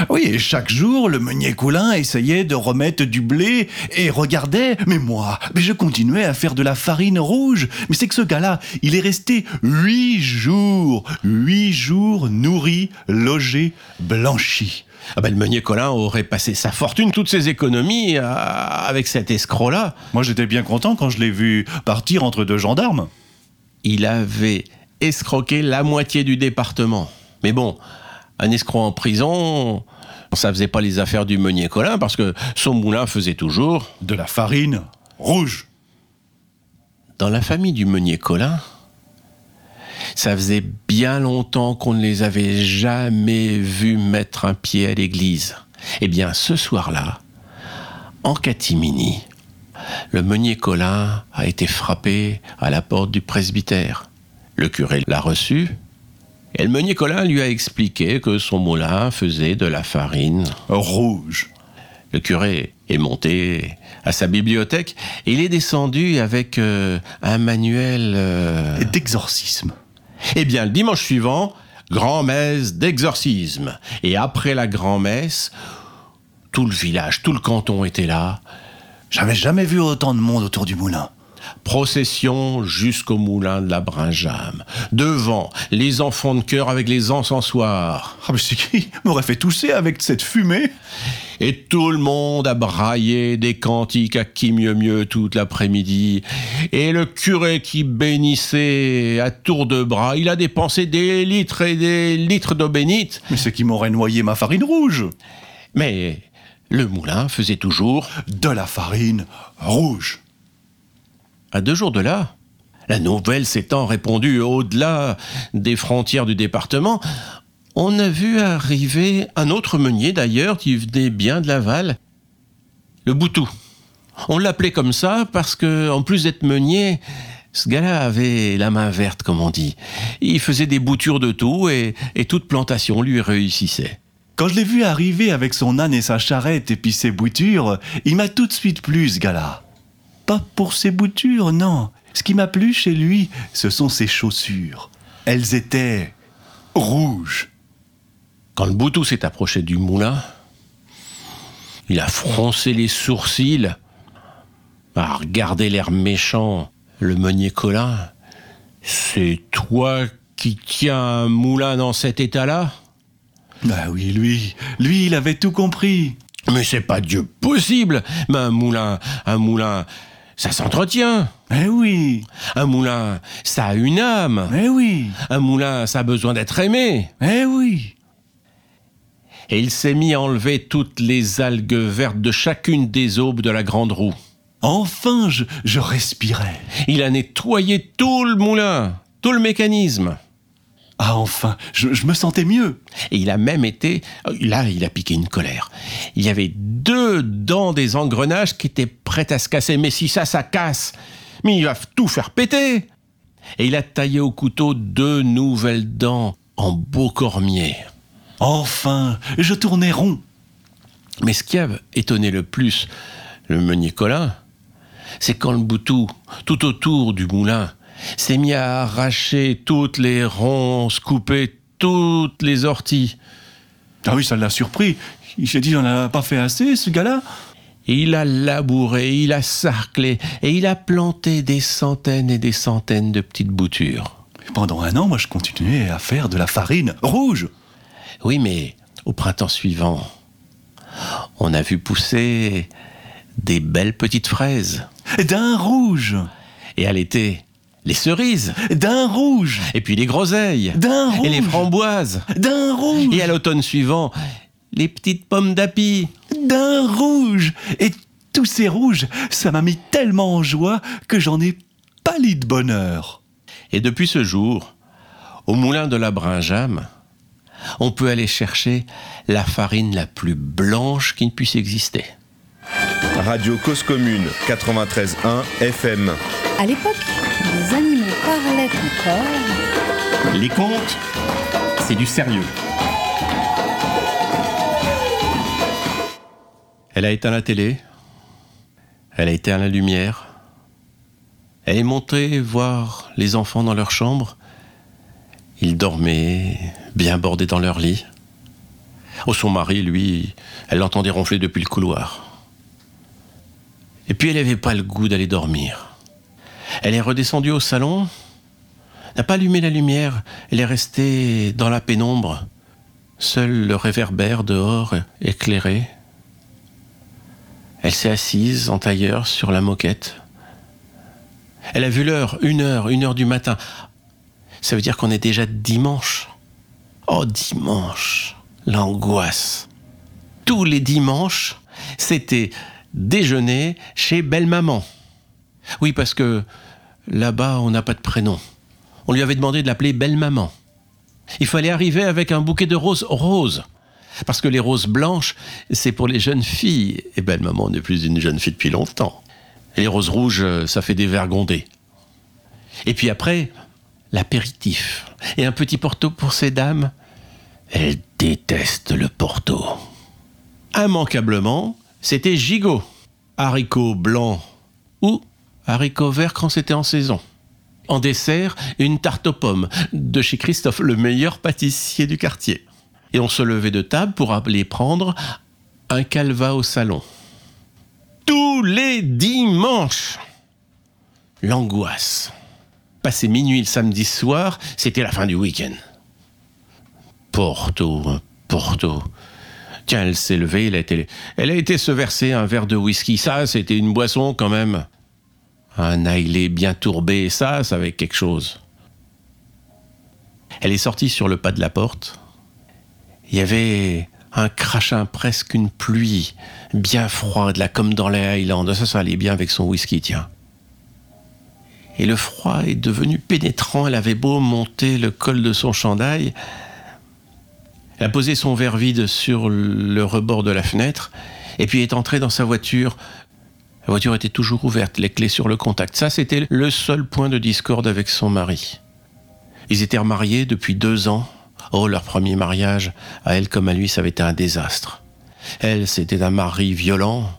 Oui, et chaque jour, le meunier Coulin essayait de remettre du blé et regardait, mais moi, mais je continuais à faire de la farine rouge. Mais c'est que ce gars-là, il est resté huit jours, huit jours nourri, logé, blanchi. Ah ben, le meunier Colin aurait passé sa fortune, toutes ses économies, à- avec cet escroc-là. Moi, j'étais bien content quand je l'ai vu partir entre deux gendarmes. il avait escroqué la moitié du département. Mais bon, un escroc en prison, ça faisait pas les affaires du meunier Colin parce que son moulin faisait toujours. De la farine rouge. Dans la famille du meunier Colin, ça faisait bien longtemps qu'on ne les avait jamais vus mettre un pied à l'église. Eh bien, ce soir-là, en catimini, le meunier Colin a été frappé à la porte du presbytère. Le curé l'a reçu, et le meunier Colin lui a expliqué que son moulin faisait de la farine rouge. Le curé est monté à sa bibliothèque et il est descendu avec euh, un manuel euh, d'exorcisme. Eh bien, le dimanche suivant, grand-messe d'exorcisme. Et après la grand-messe, tout le village, tout le canton était là. J'avais jamais vu autant de monde autour du moulin. Procession jusqu'au moulin de la Brinjame. Devant, les enfants de chœur avec les encensoirs. Ah, mais c'est qui m'aurait fait tousser avec cette fumée? Et tout le monde a braillé des cantiques à qui mieux mieux toute l'après-midi. Et le curé qui bénissait à tour de bras, il a dépensé des litres et des litres d'eau bénite. Mais c'est qui m'aurait noyé ma farine rouge? Mais le moulin faisait toujours de la farine rouge. À deux jours de là, la nouvelle s'étant répandue au-delà des frontières du département, on a vu arriver un autre meunier d'ailleurs qui venait bien de Laval, le Boutou. On l'appelait comme ça parce que, en plus d'être meunier, Ce gars-là avait la main verte, comme on dit. Il faisait des boutures de tout et, et toute plantation lui réussissait. Quand je l'ai vu arriver avec son âne et sa charrette et puis ses boutures, il m'a tout de suite plu, ce gars-là. Pas pour ses boutures, non. Ce qui m'a plu chez lui, ce sont ses chaussures. Elles étaient rouges. Quand le boutou s'est approché du moulin, il a froncé les sourcils, a regardé l'air méchant le meunier Colin. C'est toi qui tiens un moulin dans cet état-là? Bah oui, lui, lui, il avait tout compris. Mais c'est pas Dieu possible Mais un moulin, un moulin, ça s'entretient Eh oui Un moulin, ça a une âme Eh oui Un moulin, ça a besoin d'être aimé Eh oui Et il s'est mis à enlever toutes les algues vertes de chacune des aubes de la grande roue. Enfin, je, je respirais. Il a nettoyé tout le moulin, tout le mécanisme. Ah enfin, je, je me sentais mieux. Et il a même été... Là, il a piqué une colère. Il y avait deux dents des engrenages qui étaient prêtes à se casser. Mais si ça, ça casse, mais il va tout faire péter. Et il a taillé au couteau deux nouvelles dents en beau cormier. Enfin, je tournais rond. Mais ce qui a étonné le plus le meunier Colin, c'est quand le boutou, tout autour du moulin, s'est mis à arracher toutes les ronces, couper toutes les orties. Ah oui, ça l'a surpris. Il s'est dit, on n'a pas fait assez, ce gars-là. Il a labouré, il a sarclé, et il a planté des centaines et des centaines de petites boutures. Pendant un an, moi, je continuais à faire de la farine rouge. Oui, mais au printemps suivant, on a vu pousser des belles petites fraises. D'un rouge. Et à l'été, les cerises. D'un rouge. Et puis les groseilles. D'un rouge. Et les framboises. D'un rouge. Et à l'automne suivant, les petites pommes d'api. D'un rouge. Et tous ces rouges, ça m'a mis tellement en joie que j'en ai pâli de bonheur. Et depuis ce jour, au moulin de la Brinjame, on peut aller chercher la farine la plus blanche qui ne puisse exister. Radio Cause Commune 93.1 FM. À l'époque, les animaux parlaient encore. Les contes, c'est du sérieux. Elle a éteint la télé, elle a éteint la lumière, elle est montée voir les enfants dans leur chambre. Ils dormaient, bien bordés dans leur lit. Oh, son mari, lui, elle l'entendait ronfler depuis le couloir. Et puis elle n'avait pas le goût d'aller dormir. Elle est redescendue au salon, n'a pas allumé la lumière, elle est restée dans la pénombre, seul le réverbère dehors éclairé. Elle s'est assise en tailleur sur la moquette. Elle a vu l'heure, une heure, une heure du matin. Ça veut dire qu'on est déjà dimanche. Oh, dimanche, l'angoisse. Tous les dimanches, c'était déjeuner chez Belle-Maman. Oui, parce que là-bas, on n'a pas de prénom. On lui avait demandé de l'appeler Belle-Maman. Il fallait arriver avec un bouquet de roses roses. Parce que les roses blanches, c'est pour les jeunes filles. Et Belle-Maman n'est plus une jeune fille depuis longtemps. Les roses rouges, ça fait des vergondés. Et puis après, l'apéritif. Et un petit porto pour ces dames. Elles détestent le porto. Immanquablement, c'était gigot. Haricots blancs ou haricots verts quand c'était en saison. En dessert, une tarte aux pommes de chez Christophe, le meilleur pâtissier du quartier. Et on se levait de table pour aller prendre un calva au salon. Tous les dimanches L'angoisse. Passer minuit le samedi soir, c'était la fin du week-end. Porto, Porto. Tiens, elle s'est levée, elle a, été, elle a été se verser un verre de whisky. Ça, c'était une boisson quand même. Un ailé bien tourbé, ça, ça avait quelque chose. Elle est sortie sur le pas de la porte. Il y avait un crachin, presque une pluie, bien froide, là, comme dans les Highlands. Ça, ça allait bien avec son whisky, tiens. Et le froid est devenu pénétrant. Elle avait beau monter le col de son chandail. Elle a posé son verre vide sur le rebord de la fenêtre et puis est entrée dans sa voiture La voiture était toujours ouverte, les clés sur le contact. Ça, c'était le seul point de discorde avec son mari. Ils étaient remariés depuis deux ans. Oh, leur premier mariage, à elle comme à lui, ça avait été un désastre. Elle, c'était un mari violent.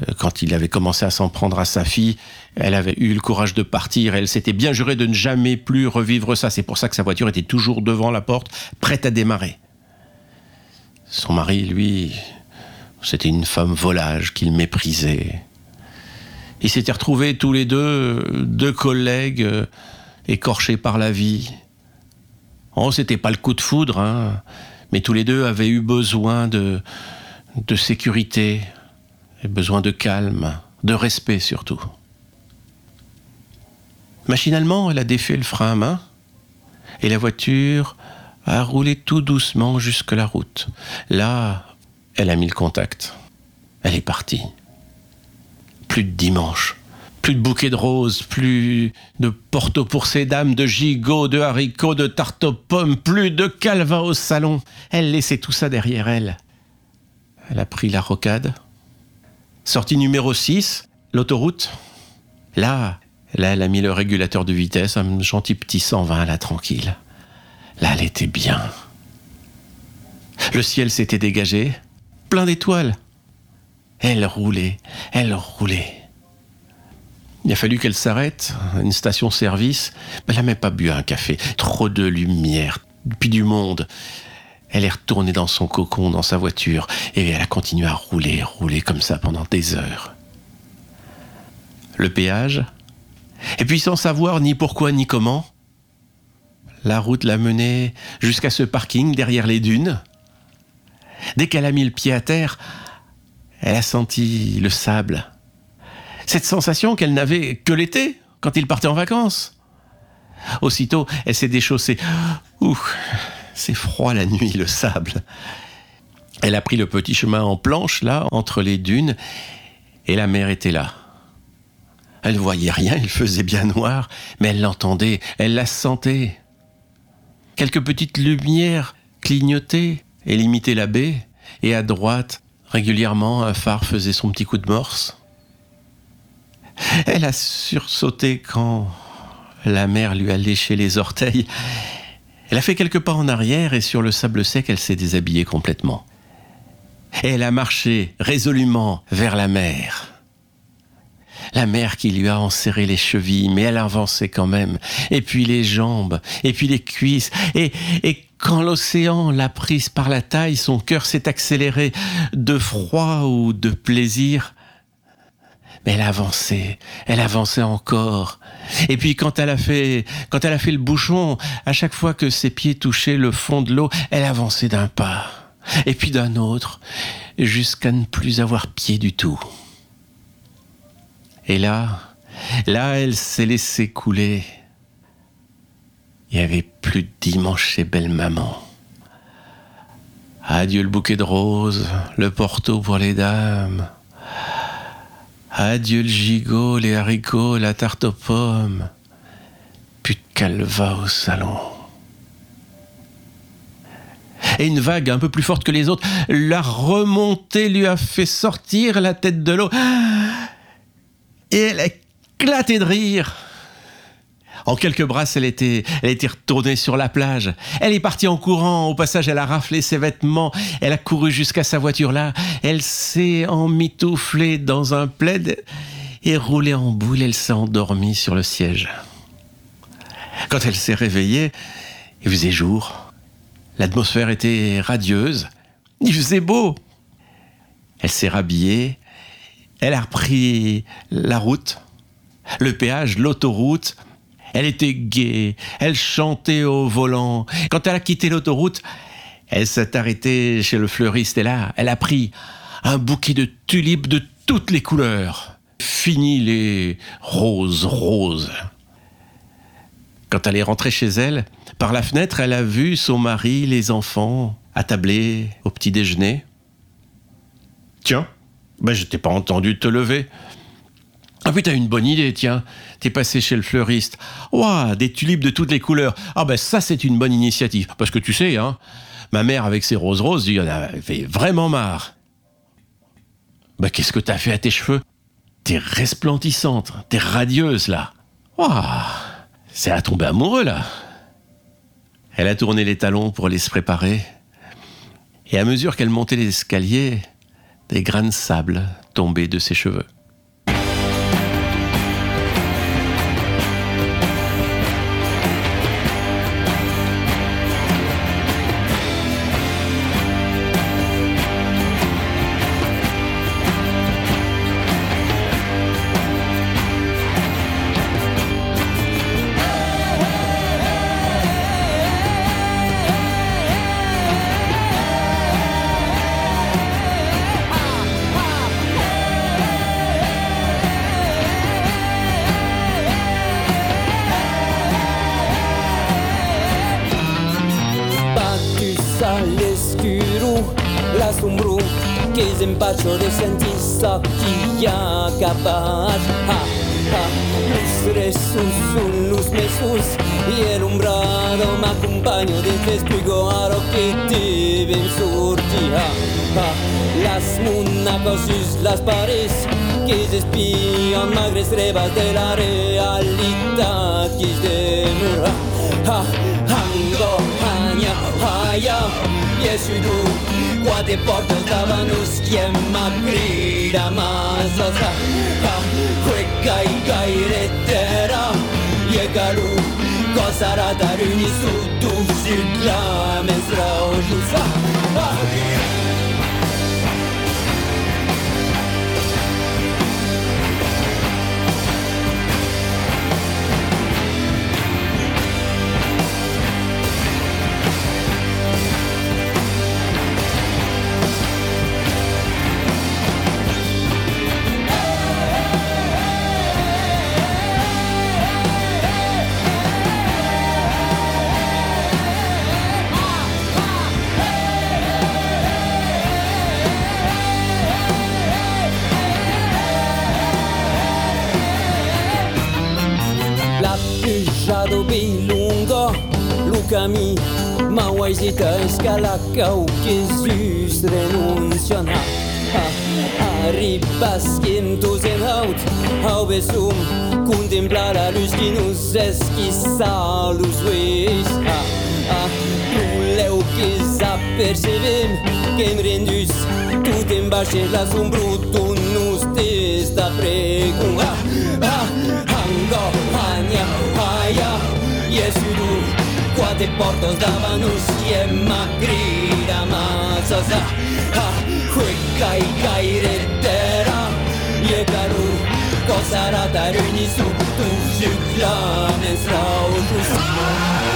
Euh, Quand il avait commencé à s'en prendre à sa fille, elle avait eu le courage de partir. Elle s'était bien jurée de ne jamais plus revivre ça. C'est pour ça que sa voiture était toujours devant la porte, prête à démarrer. Son mari, lui, c'était une femme volage qu'il méprisait. Ils s'étaient retrouvés tous les deux, euh, deux collègues euh, écorchés par la vie. Oh, c'était pas le coup de foudre, hein, mais tous les deux avaient eu besoin de, sécurité, besoin de calme, de respect surtout. Machinalement, elle a défait le frein à main, et la voiture a roulé tout doucement jusque la route. Là, elle a mis le contact. Elle est partie. Plus de dimanche, plus de bouquets de roses, plus de porto pour ces dames, de gigots, de haricots, de tartes aux pommes, plus de calva au salon. Elle laissait tout ça derrière elle. Elle a pris la rocade. Sortie numéro 6, l'autoroute. Là, là, elle a mis le régulateur de vitesse, un gentil petit 120 là, tranquille. Là, elle était bien. Le ciel s'était dégagé, plein d'étoiles. Elle roulait, elle roulait. Il a fallu qu'elle s'arrête à une station-service. Elle n'a même pas bu un café. Trop de lumière, puis du monde. Elle est retournée dans son cocon, dans sa voiture, et elle a continué à rouler, rouler comme ça pendant des heures. Le péage, et puis sans savoir ni pourquoi ni comment, la route l'a menée jusqu'à ce parking derrière les dunes. Dès qu'elle a mis le pied à terre, elle a senti le sable. Cette sensation qu'elle n'avait que l'été, quand il partait en vacances. Aussitôt, elle s'est déchaussée. Ouh, c'est froid la nuit, le sable. Elle a pris le petit chemin en planche, là, entre les dunes, et la mer était là. Elle ne voyait rien, il faisait bien noir, mais elle l'entendait, elle la sentait. Quelques petites lumières clignotaient et limitaient la baie, et à droite, régulièrement, un phare faisait son petit coup de morse. Elle a sursauté quand la mer lui a léché les orteils. Elle a fait quelques pas en arrière et sur le sable sec, elle s'est déshabillée complètement. Elle a marché résolument vers la mer. La mer qui lui a enserré les chevilles, mais elle avançait quand même. Et puis les jambes, et puis les cuisses. Et, et quand l'océan l'a prise par la taille, son cœur s'est accéléré de froid ou de plaisir. Mais elle avançait, elle avançait encore. Et puis quand elle a fait, le bouchon, à chaque fois que ses pieds touchaient le fond de l'eau, elle avançait d'un pas, et puis d'un autre, jusqu'à ne plus avoir pied du tout. Et là, là, elle s'est laissée couler. Il n'y avait plus de dimanche chez belle maman. Adieu le bouquet de roses, le porto pour les dames. Adieu le gigot, les haricots, la tarte aux pommes. Plus de calva au salon. Et une vague un peu plus forte que les autres, la remontée lui a fait sortir la tête de l'eau. Et elle a éclaté de rire. En quelques brasses, elle était, retournée sur la plage. Elle est partie en courant. Au passage, elle a raflé ses vêtements. Elle a couru jusqu'à sa voiture là. Elle s'est emmitouflée dans un plaid et roulée en boule. Elle s'est endormie sur le siège. Quand elle s'est réveillée, il faisait jour. L'atmosphère était radieuse. Il faisait beau. Elle s'est rhabillée. Elle a repris la route, le péage, l'autoroute. Elle était gaie, elle chantait au volant. Quand elle a quitté l'autoroute, elle s'est arrêtée chez le fleuriste et là, elle a pris un bouquet de tulipes de toutes les couleurs. Fini les roses roses. Quand elle est rentrée chez elle, par la fenêtre, elle a vu son mari, les enfants, attablés au petit déjeuner. Tiens, ben je t'ai pas entendu te lever. Ah oui, t'as une bonne idée, tiens. T'es passé chez le fleuriste. Ouah, des tulipes de toutes les couleurs. Ah ben ça, c'est une bonne initiative. Parce que tu sais, hein, ma mère avec ses roses roses, il en avait vraiment marre. Ben qu'est-ce que t'as fait à tes cheveux? T'es resplendissante, t'es radieuse là. Ouah, c'est à tomber amoureux là. Elle a tourné les talons pour aller se préparer. Et à mesure qu'elle montait les escaliers, des grains de sable tombaient de ses cheveux. All'escuro, l'asombro que se empacho de sentir que ya capaz. Ha, ha, luz resus, un luz mesus, y el umbrado me acompaño desde espigo a lo que te ven surti. Ha, las munacos las pares que se espían magres rebas de la realidad que es de mura. Ha, hango, ja Jeśli kładę portal tavanuskiem Magrida mazasa Ha, huekai gairetera Jegaru kosara daruni suddu Sidlamens rausus Ha, ha, ha En haut. Hau besum Contemplar la luz que nos esquissa Puleu que apercebem Que em rendus la sombru Tu nos testa pregum ha ha Hango, hanya, haya Yesudu quadri portes de Venus i em crida massa sa ha hui kai kai re tera yetaru kosara taru ni su tu jukla men sra o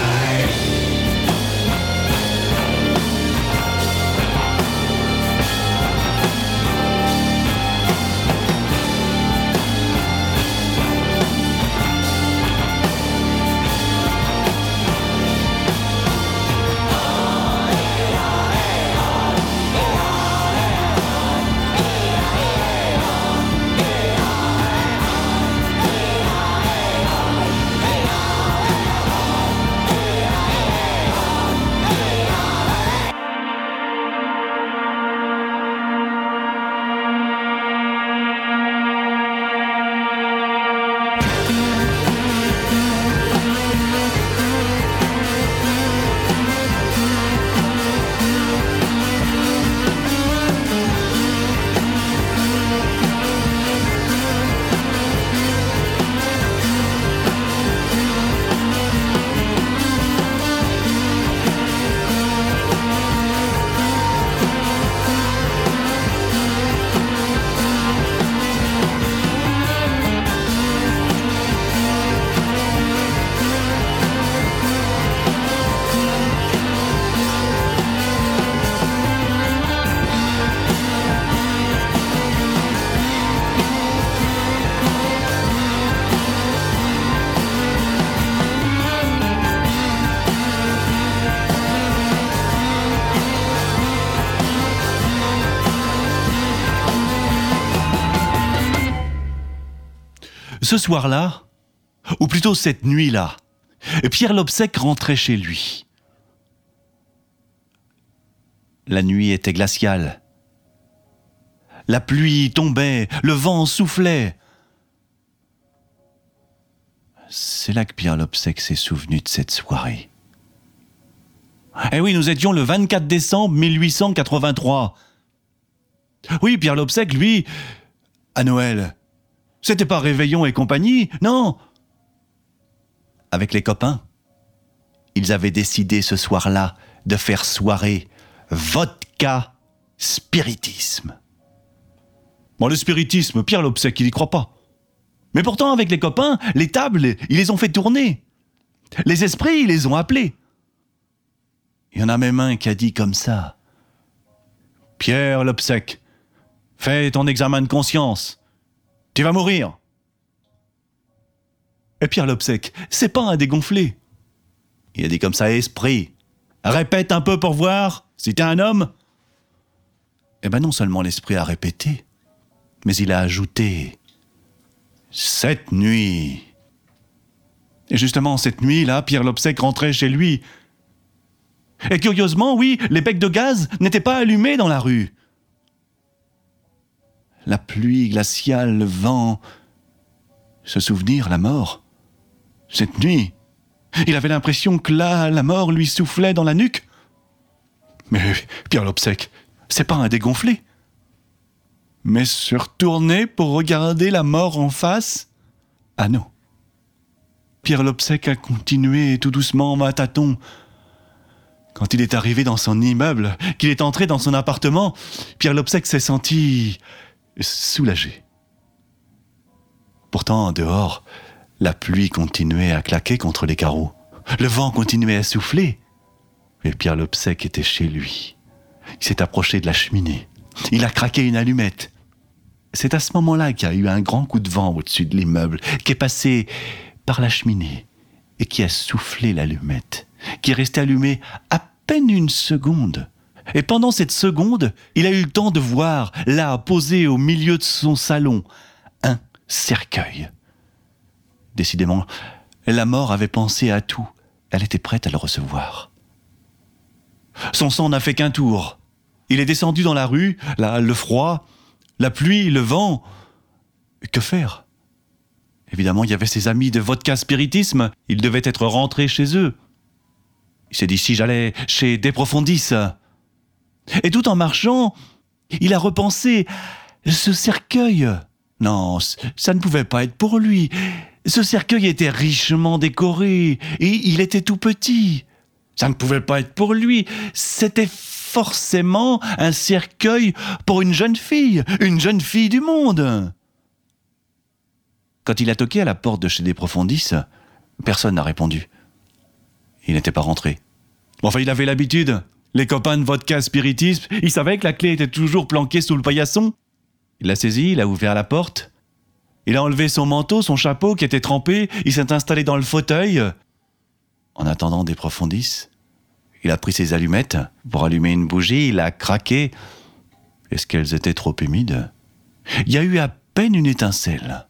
Ce soir-là, ou plutôt cette nuit-là, Pierre Lobsec rentrait chez lui. La nuit était glaciale. La pluie tombait, le vent soufflait. C'est là que Pierre Lobsec s'est souvenu de cette soirée. Eh oui, nous étions le 24 décembre 1883. Oui, Pierre Lobsec, lui, à Noël, c'était pas réveillon et compagnie, non. Avec les copains, ils avaient décidé ce soir-là de faire soirée vodka spiritisme. Bon, le spiritisme, Pierre Lobsec, il y croit pas. Mais pourtant, avec les copains, les tables, ils les ont fait tourner. Les esprits, ils les ont appelés. Il y en a même un qui a dit comme ça. Pierre Lobsec, fais ton examen de conscience. Tu vas mourir. Et Pierre Lobsec, c'est pas un dégonflé. Il a dit comme ça, esprit. Répète un peu pour voir si t'es un homme. Eh ben non seulement l'esprit a répété, mais il a ajouté cette nuit. Et justement, cette nuit-là, Pierre Lobsec rentrait chez lui. Et curieusement, oui, les becs de gaz n'étaient pas allumés dans la rue. La pluie glaciale, le vent, ce souvenir, la mort. Cette nuit, il avait l'impression que là, la mort lui soufflait dans la nuque. Mais Pierre Lobsec, c'est pas un dégonflé. Mais se retourner pour regarder la mort en face? Ah non. Pierre Lobsec a continué tout doucement à tâtons. Quand il est arrivé dans son immeuble, qu'il est entré dans son appartement, Pierre Lobsec s'est senti soulagé. Pourtant, dehors, la pluie continuait à claquer contre les carreaux. Le vent continuait à souffler. Mais Pierre Lobsec était chez lui. Il s'est approché de la cheminée. Il a craqué une allumette. C'est à ce moment-là qu'il y a eu un grand coup de vent au-dessus de l'immeuble, qui est passé par la cheminée et qui a soufflé l'allumette, qui est resté allumée à peine une seconde. Et pendant cette seconde, il a eu le temps de voir, là, posé au milieu de son salon, un cercueil. Décidément, la mort avait pensé à tout. Elle était prête à le recevoir. Son sang n'a fait qu'un tour. Il est descendu dans la rue, là, le froid, la pluie, le vent. Que faire? Évidemment, il y avait ses amis de vodka spiritisme. Il devait être rentré chez eux. Il s'est dit si j'allais chez Deprofondis. Et tout en marchant, il a repensé ce cercueil. Non, ça ne pouvait pas être pour lui. Ce cercueil était richement décoré et il était tout petit. Ça ne pouvait pas être pour lui. C'était forcément un cercueil pour une jeune fille, une jeune fille du monde. Quand il a toqué à la porte de chez des Profondis, personne n'a répondu. Il n'était pas rentré. Enfin, il avait l'habitude. Les copains de vodka spiritisme, il savait que la clé était toujours planquée sous le paillasson. Il l'a saisi, il a ouvert la porte. Il a enlevé son manteau, son chapeau qui était trempé, il s'est installé dans le fauteuil. En attendant des profondis, il a pris ses allumettes pour allumer une bougie, il a craqué. Est-ce qu'elles étaient trop humides? Il y a eu à peine une étincelle.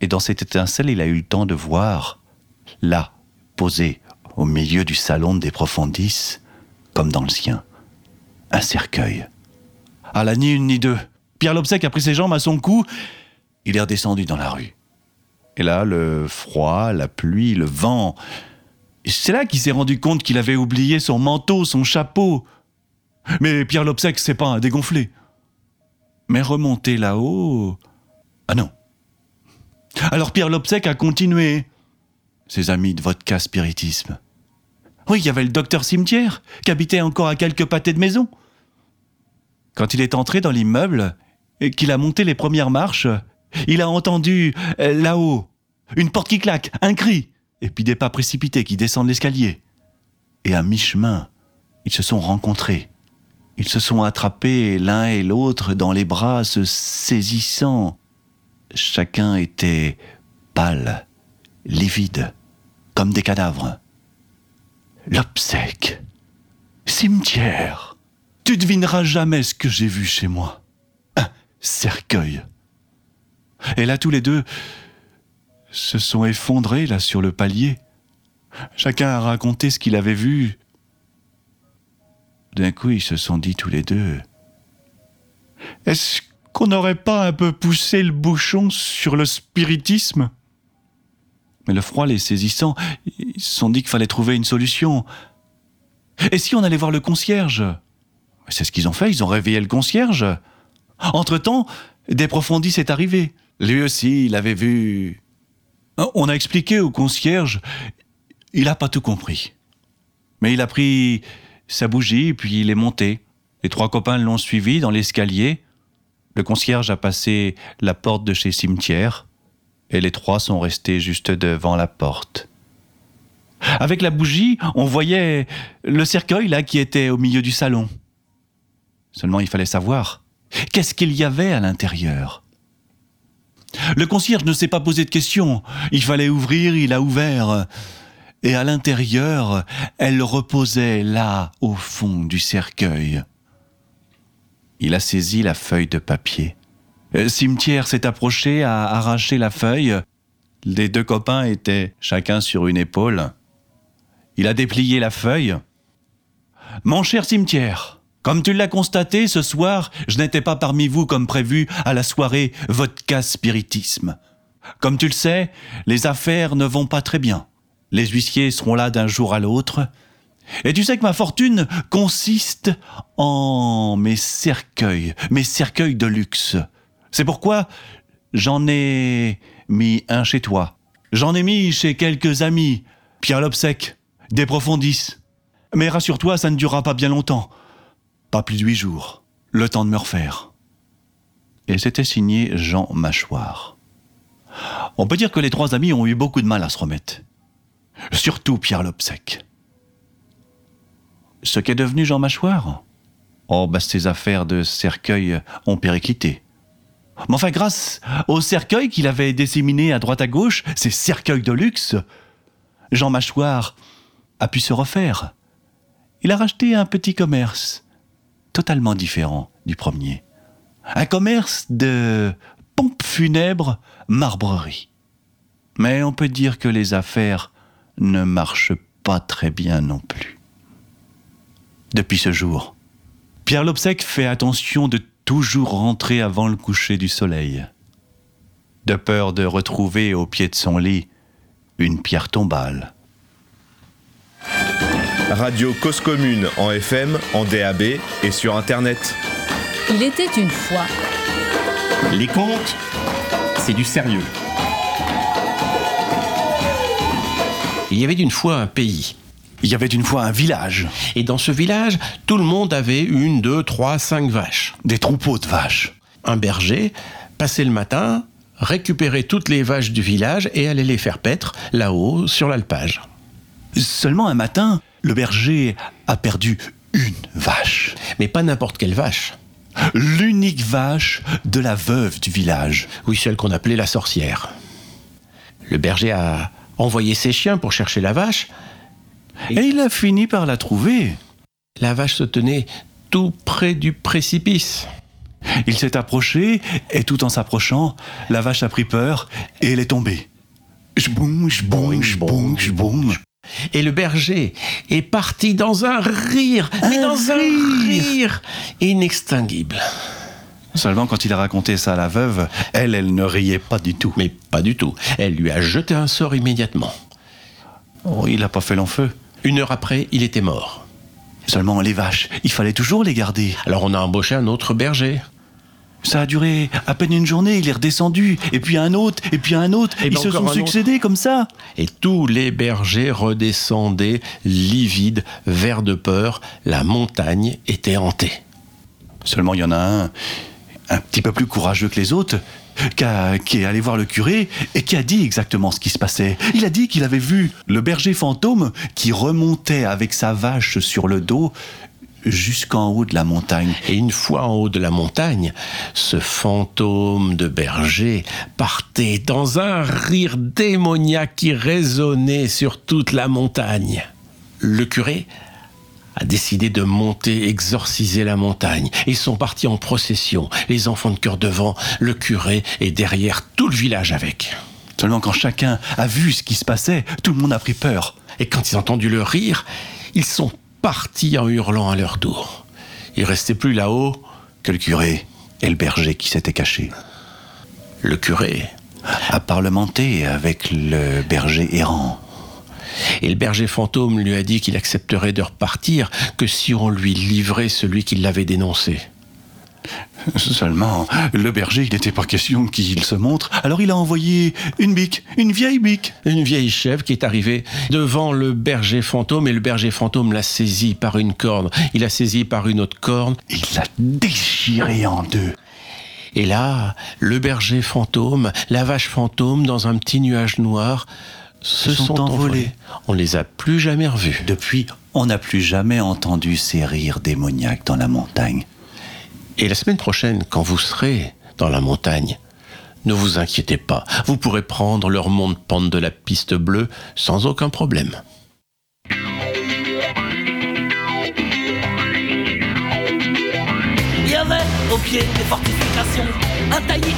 Et dans cette étincelle, il a eu le temps de voir, là, posé au milieu du salon des profondis, comme dans le sien, un cercueil. À la ni une ni deux. Pierre Lobsec a pris ses jambes à son cou, il est redescendu dans la rue. Et là, le froid, la pluie, le vent. C'est là qu'il s'est rendu compte qu'il avait oublié son manteau, son chapeau. Mais Pierre Lobsec, c'est pas dégonflé. Mais remonter là-haut. Ah non. Alors Pierre Lobsec a continué. Ses amis de vodka spiritisme. Oui, il y avait le docteur Cimetière, qui habitait encore à quelques pâtés de maison. Quand il est entré dans l'immeuble, et qu'il a monté les premières marches, il a entendu, euh, là-haut, une porte qui claque, un cri, et puis des pas précipités qui descendent l'escalier. Et à mi-chemin, ils se sont rencontrés. Ils se sont attrapés l'un et l'autre dans les bras, se saisissant. Chacun était pâle, livide, comme des cadavres. L'obsèque. Cimetière. Tu devineras jamais ce que j'ai vu chez moi. Un cercueil. Et là, tous les deux se sont effondrés là sur le palier. Chacun a raconté ce qu'il avait vu. D'un coup, ils se sont dit tous les deux Est-ce qu'on n'aurait pas un peu poussé le bouchon sur le spiritisme? Mais le froid les saisissant, ils se sont dit qu'il fallait trouver une solution. Et si on allait voir le concierge? C'est ce qu'ils ont fait, ils ont réveillé le concierge. Entre-temps, des profondis est arrivé. Lui aussi, il avait vu. On a expliqué au concierge, il n'a pas tout compris. Mais il a pris sa bougie, puis il est monté. Les trois copains l'ont suivi dans l'escalier. Le concierge a passé la porte de chez Cimetière, et les trois sont restés juste devant la porte. Avec la bougie, on voyait le cercueil là qui était au milieu du salon. Seulement il fallait savoir qu'est-ce qu'il y avait à l'intérieur? Le concierge ne s'est pas posé de questions. Il fallait ouvrir, il a ouvert. Et à l'intérieur, elle reposait là, au fond du cercueil. Il a saisi la feuille de papier. Le cimetière s'est approché, a arraché la feuille. Les deux copains étaient chacun sur une épaule. Il a déplié la feuille. Mon cher cimetière, comme tu l'as constaté, ce soir, je n'étais pas parmi vous comme prévu à la soirée vodka spiritisme. Comme tu le sais, les affaires ne vont pas très bien. Les huissiers seront là d'un jour à l'autre. Et tu sais que ma fortune consiste en mes cercueils, mes cercueils de luxe. C'est pourquoi j'en ai mis un chez toi. J'en ai mis chez quelques amis, Pierre Lobsec, des profondis. Mais rassure-toi, ça ne durera pas bien longtemps. Pas plus de huit jours. Le temps de me refaire. Et c'était signé Jean Mâchoire. On peut dire que les trois amis ont eu beaucoup de mal à se remettre. Surtout Pierre Lobsec. Ce qu'est devenu Jean Mâchoire? Oh, bah ses affaires de cercueil ont périclité. Mais enfin, grâce au cercueil qu'il avait disséminé à droite à gauche, ces cercueils de luxe, Jean Mâchoire a pu se refaire. Il a racheté un petit commerce totalement différent du premier. Un commerce de pompes funèbres marbrerie. Mais on peut dire que les affaires ne marchent pas très bien non plus. Depuis ce jour, Pierre Lobsec fait attention de toujours rentrer avant le coucher du soleil, de peur de retrouver au pied de son lit une pierre tombale. Radio Cause Commune en FM, en DAB et sur Internet. Il était une fois. Les contes, c'est du sérieux. Il y avait d'une fois un pays. Il y avait une fois un village. Et dans ce village, tout le monde avait une, deux, trois, cinq vaches. Des troupeaux de vaches. Un berger passait le matin, récupérait toutes les vaches du village et allait les faire paître là-haut sur l'alpage. Seulement un matin, le berger a perdu une vache. Mais pas n'importe quelle vache. L'unique vache de la veuve du village. Oui, celle qu'on appelait la sorcière. Le berger a envoyé ses chiens pour chercher la vache. Et, il a fini par la trouver. La vache se tenait tout près du précipice. Il s'est approché, et tout en s'approchant, la vache a pris peur, et elle est tombée. J'boum, j'boum, j'boum, j'boum. Et le berger est parti dans un rire, mais dans un rire inextinguible. Seulement quand il a raconté ça à la veuve, elle, elle ne riait pas du tout. Mais pas du tout. Elle lui a jeté un sort immédiatement. Oh, il n'a pas fait long feu. Une heure après, il était mort. Seulement les vaches, il fallait toujours les garder. Alors on a embauché un autre berger. Ça a duré à peine une journée, il est redescendu, et puis un autre, et puis un autre, Et ils ben se encore sont succédés comme ça. Et tous les bergers redescendaient, livides, verts de peur. La montagne était hantée. Seulement il y en a un, un petit peu plus courageux que les autres, qui, est allé voir le curé et qui a dit exactement ce qui se passait. Il a dit qu'il avait vu le berger fantôme qui remontait avec sa vache sur le dos jusqu'en haut de la montagne. Et une fois en haut de la montagne, ce fantôme de berger partait dans un rire démoniaque qui résonnait sur toute la montagne. Le curé a décidé de monter exorciser la montagne. Ils sont partis en procession, les enfants de cœur devant, le curé et derrière tout le village avec. Seulement quand chacun a vu ce qui se passait, tout le monde a pris peur. Et quand ils ont entendu le rire, ils sont partis en hurlant à leur tour. Il restait plus là-haut Que le curé Et le berger qui s'était caché Le curé. A parlementé avec le berger errant. Et le berger fantôme lui a dit qu'il accepterait de repartir que si on lui livrait celui qui l'avait dénoncé. Seulement, le berger, il n'était pas question qu'il se montre, alors il a envoyé une bique, une vieille bique. Une vieille chèvre qui est arrivée devant le berger fantôme et le berger fantôme l'a saisi par une corne. Il l'a saisi par une autre corne. Il l'a déchiré en deux. Et là, le berger fantôme, la vache fantôme, dans un petit nuage noir, se, Se sont sont, envolés. envolés. On les a plus jamais revus. Depuis, on n'a plus jamais entendu ces rires démoniaques dans la montagne. Et la semaine prochaine, quand vous serez dans la montagne, ne vous inquiétez pas, vous pourrez prendre leur monte-pente de la piste bleue sans aucun problème. Il y avait au pied des fortifications un taillis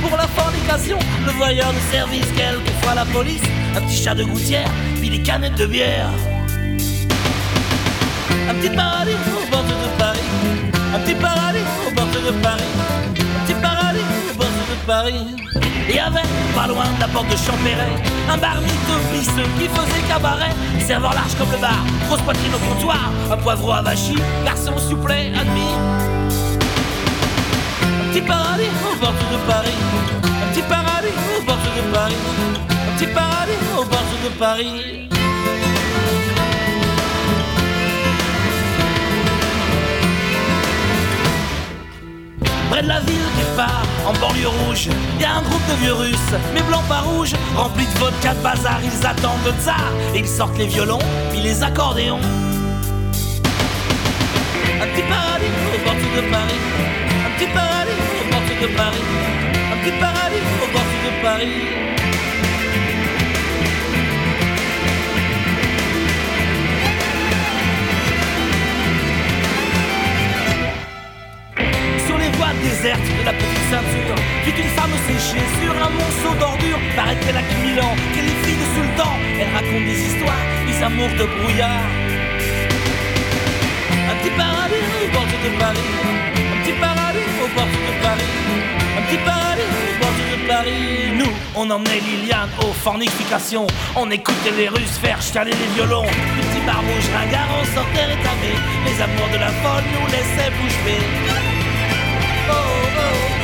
pour la fornication. Le voyeur de service, quelquefois la police, un petit chat de gouttière, puis des canettes de bière. Un petit paradis au bord de Paris, un petit paradis au bord de Paris, un petit paradis au bord de Paris. Il y avait, pas loin de la porte de Champéret, un bar mytho qui faisait cabaret. Serveur large comme le bar, grosse poitrine au comptoir, un poivreau avachi, garçon supplet admis. Petit paradis au bord de Paris, un petit paradis au bord de Paris, un petit paradis au bord de Paris. Près de la ville quelque part, en banlieue rouge, y a un groupe de vieux russes, mais blancs pas rouges, remplis de vodka de bazar, ils attendent le tsar, et ils sortent les violons, puis les accordéons. Un petit paradis au bord de Paris, petit paradis au bord de Paris, un petit paradis au bord de Paris. Sur les voies désertes de la petite ceinture Vit une femme séchée sur un monceau d'ordures. Paraît qu'elle a que mille ans, qu'elle est fille de sultan. Elle raconte des histoires, des amours de brouillard. Un petit paradis au bord de Paris. Un petit paradis au bord de Paris. Un petit paradis au bord de Paris. Nous, on emmenait Liliane aux fornifications On écoutait les Russes faire chialer les violons. Les petits barbouches ringards, on sortait rétamés Les amours de la folle nous laissaient bouche bée. Oh. Oh,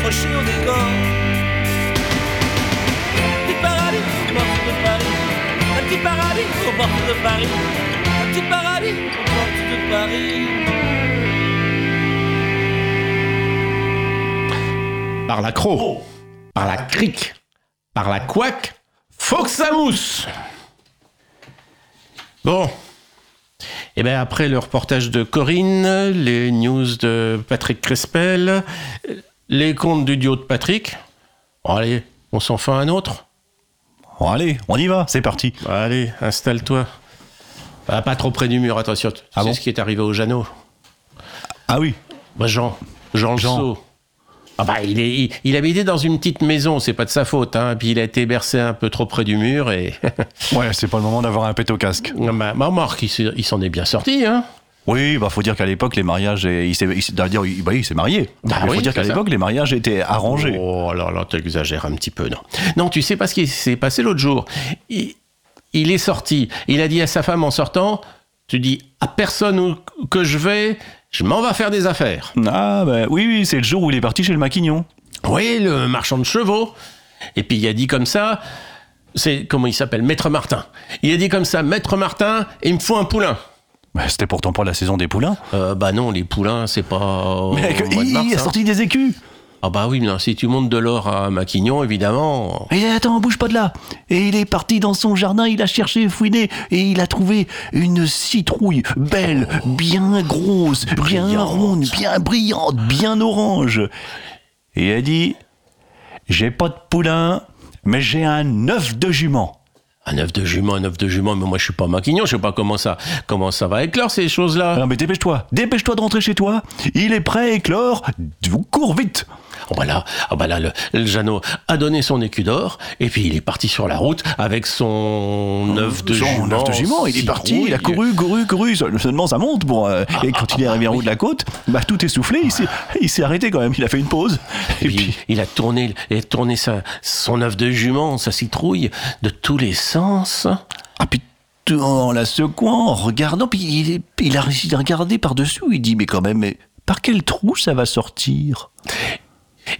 accrochés au décor. Un petit paradis au bord de Paris, un petit paradis au bord de Paris, un petit paradis au bord de Paris. Par la croc, par la crique, par la couac, faut que ça mousse. Bon. Et bien après le reportage de Corinne, les news de Patrick Crespel, les contes du duo de Patrick. Bon, allez, on s'en fait un autre Bon, allez, on y va, c'est parti. Allez, installe-toi. Ah, pas trop près du mur, attention. Tu sais ce qui est arrivé au Jeannot Ah oui bah Jean. Jean, Jean. le. Ah bah, il, est, il, il habitait dans une petite maison, c'est pas de sa faute. Hein. Puis il a été bercé un peu trop près du mur et. [laughs] Ouais, c'est pas le moment d'avoir un pet au casque. bah, bah, Marc, il il s'en est bien sorti. Hein. Oui, bah faut dire qu'à l'époque les mariages, il s'est, d'ailleurs, il, bah, il s'est marié. Bah Il faut oui, dire qu'à l'époque les mariages étaient arrangés. Oh là là, t'exagères un petit peu, non. Non, tu sais pas ce qui s'est passé l'autre jour. Il, il est sorti. Il a dit à sa femme en sortant Tu dis à personne où que je vais, je m'en vais faire des affaires. Ah bah oui, oui, c'est le jour où il est parti chez le maquignon. Oui, le marchand de chevaux. Et puis il a dit comme ça C'est comment il s'appelle Maître Martin. Il a dit comme ça Maître Martin, il me faut un poulain. Bah, c'était pourtant pas la saison des poulains. Euh, bah non, les poulains, c'est pas. au Mais que- mois de il a hein. sorti des écus. Ah bah oui, non, si tu montes de l'or à Maquignon, évidemment. Et attends, bouge pas de là. Et il est parti dans son jardin, il a cherché, fouiné, et il a trouvé une citrouille belle, bien grosse, bien Brillante. ronde, bien brillante, bien orange. Et il a dit, j'ai pas de poulain, mais j'ai un œuf de jument. Un œuf de jument, un œuf de jument, mais moi je suis pas maquignon, je sais pas comment ça, comment ça va éclore ces choses-là. Non mais dépêche-toi, dépêche-toi de rentrer chez toi. Il est prêt à éclore. Cours vite. Oh bah là, oh bah là le, le Jeannot a donné son écu d'or, et puis il est parti sur la route avec son œuf de de jument, il est parti, il a couru, couru, couru. Seulement ça monte pour. euh, et quand il est arrivé en haut de la côte, bah tout essoufflé, il s'est, il s'est arrêté quand même. Il a fait une pause. Et puis, il a tourné, il a tourné sa, son œuf de jument, sa citrouille, de tous les sens. Ah, puis tout en la secouant, en regardant, puis il, a réussi à regarder par-dessous. Il dit, mais quand même, mais par quel trou ça va sortir?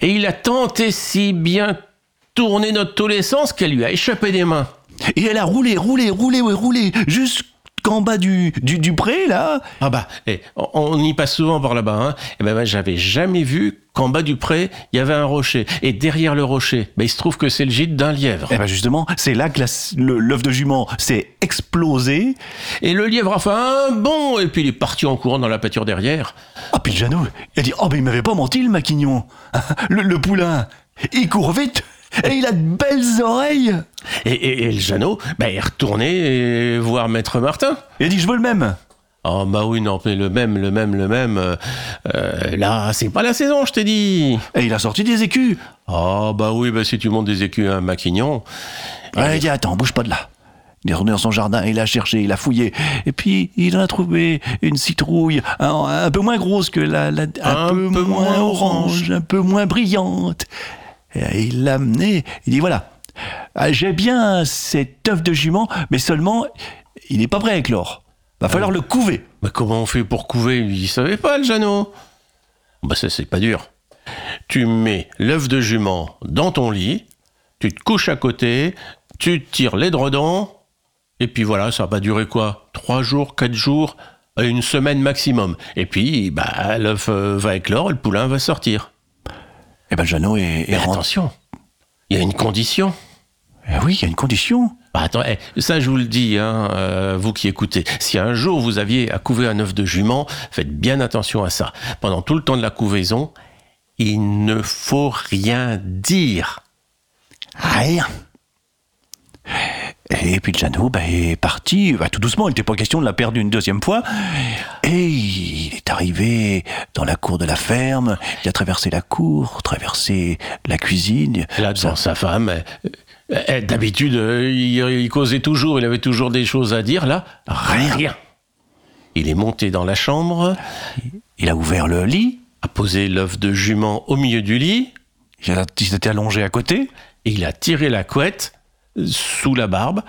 Et il a tenté si bien tous les sens qu'elle lui a échappé des mains. Et elle a roulé, roulé, roulé, roulé, jusqu'en bas du, du, du pré, là. Ah bah, eh, on, on y passe souvent par là-bas. Hein. Et ben, j'avais jamais vu qu'en bas du pré, il y avait un rocher. Et derrière le rocher, ben, il se trouve que c'est le gîte d'un lièvre. Eh ben justement, c'est là que l'œuf de jument s'est explosé. Et le lièvre a fait un bond, et puis il est parti en courant dans la pâture derrière. Ah, puis le Jeannot, il a dit, oh, ben il m'avait pas menti, le maquignon. [laughs] Le, le poulain, il court vite, et il a de belles oreilles. Et, et- et le Jeannot, ben, est retourné voir Maître Martin. Il a dit, je veux le même. Oh bah oui, non, mais le même, le même, le même. euh, là, c'est pas la saison, je t'ai dit. Et il a sorti des écus. Oh bah oui, bah si tu montes des écus à un maquignon. Ouais, il dit, attends, bouge pas de là. Il est revenu dans son jardin, il a cherché, il a fouillé. Et puis, il en a trouvé une citrouille un, un peu moins grosse que la... la- un, peu, moins orange, un peu moins brillante. Et il l'a amené, il dit, voilà, ah, j'ai bien cet œuf de jument, mais seulement, il n'est pas prêt à éclore. Va falloir le couver. Mais comment on fait pour couver? Il savait pas, le Jeannot. Bah ça, c'est pas dur. Tu mets l'œuf de jument dans ton lit, tu te couches à côté, tu tires l'édredon, et puis voilà, ça va durer quoi? Trois jours, quatre jours, euh, une semaine maximum. Et puis, bah, l'œuf euh, va éclore le poulain va sortir. Et ben, Jeannot est, Mais rentré. attention, il y a une condition. Eh oui, il y a une condition. Bah attends, eh, ça je vous le dis, hein, euh, vous qui écoutez. Si un jour vous aviez à couver un œuf de jument, faites bien attention à ça. Pendant tout le temps de la couvaison, il ne faut rien dire. Rien. Et puis Jeannot bah, est parti, bah, tout doucement, il n'était pas question de la perdre une deuxième fois. Et il est arrivé dans la cour de la ferme, il a traversé la cour, traversé la cuisine. Là, devant sa femme, d'habitude, euh, il, causait toujours, il avait toujours des choses à dire. Là, rien. Il est monté dans la chambre. Il a ouvert le lit. A posé l'œuf de jument au milieu du lit. Il s'était allongé à côté. Et il a tiré la couette sous la barbe.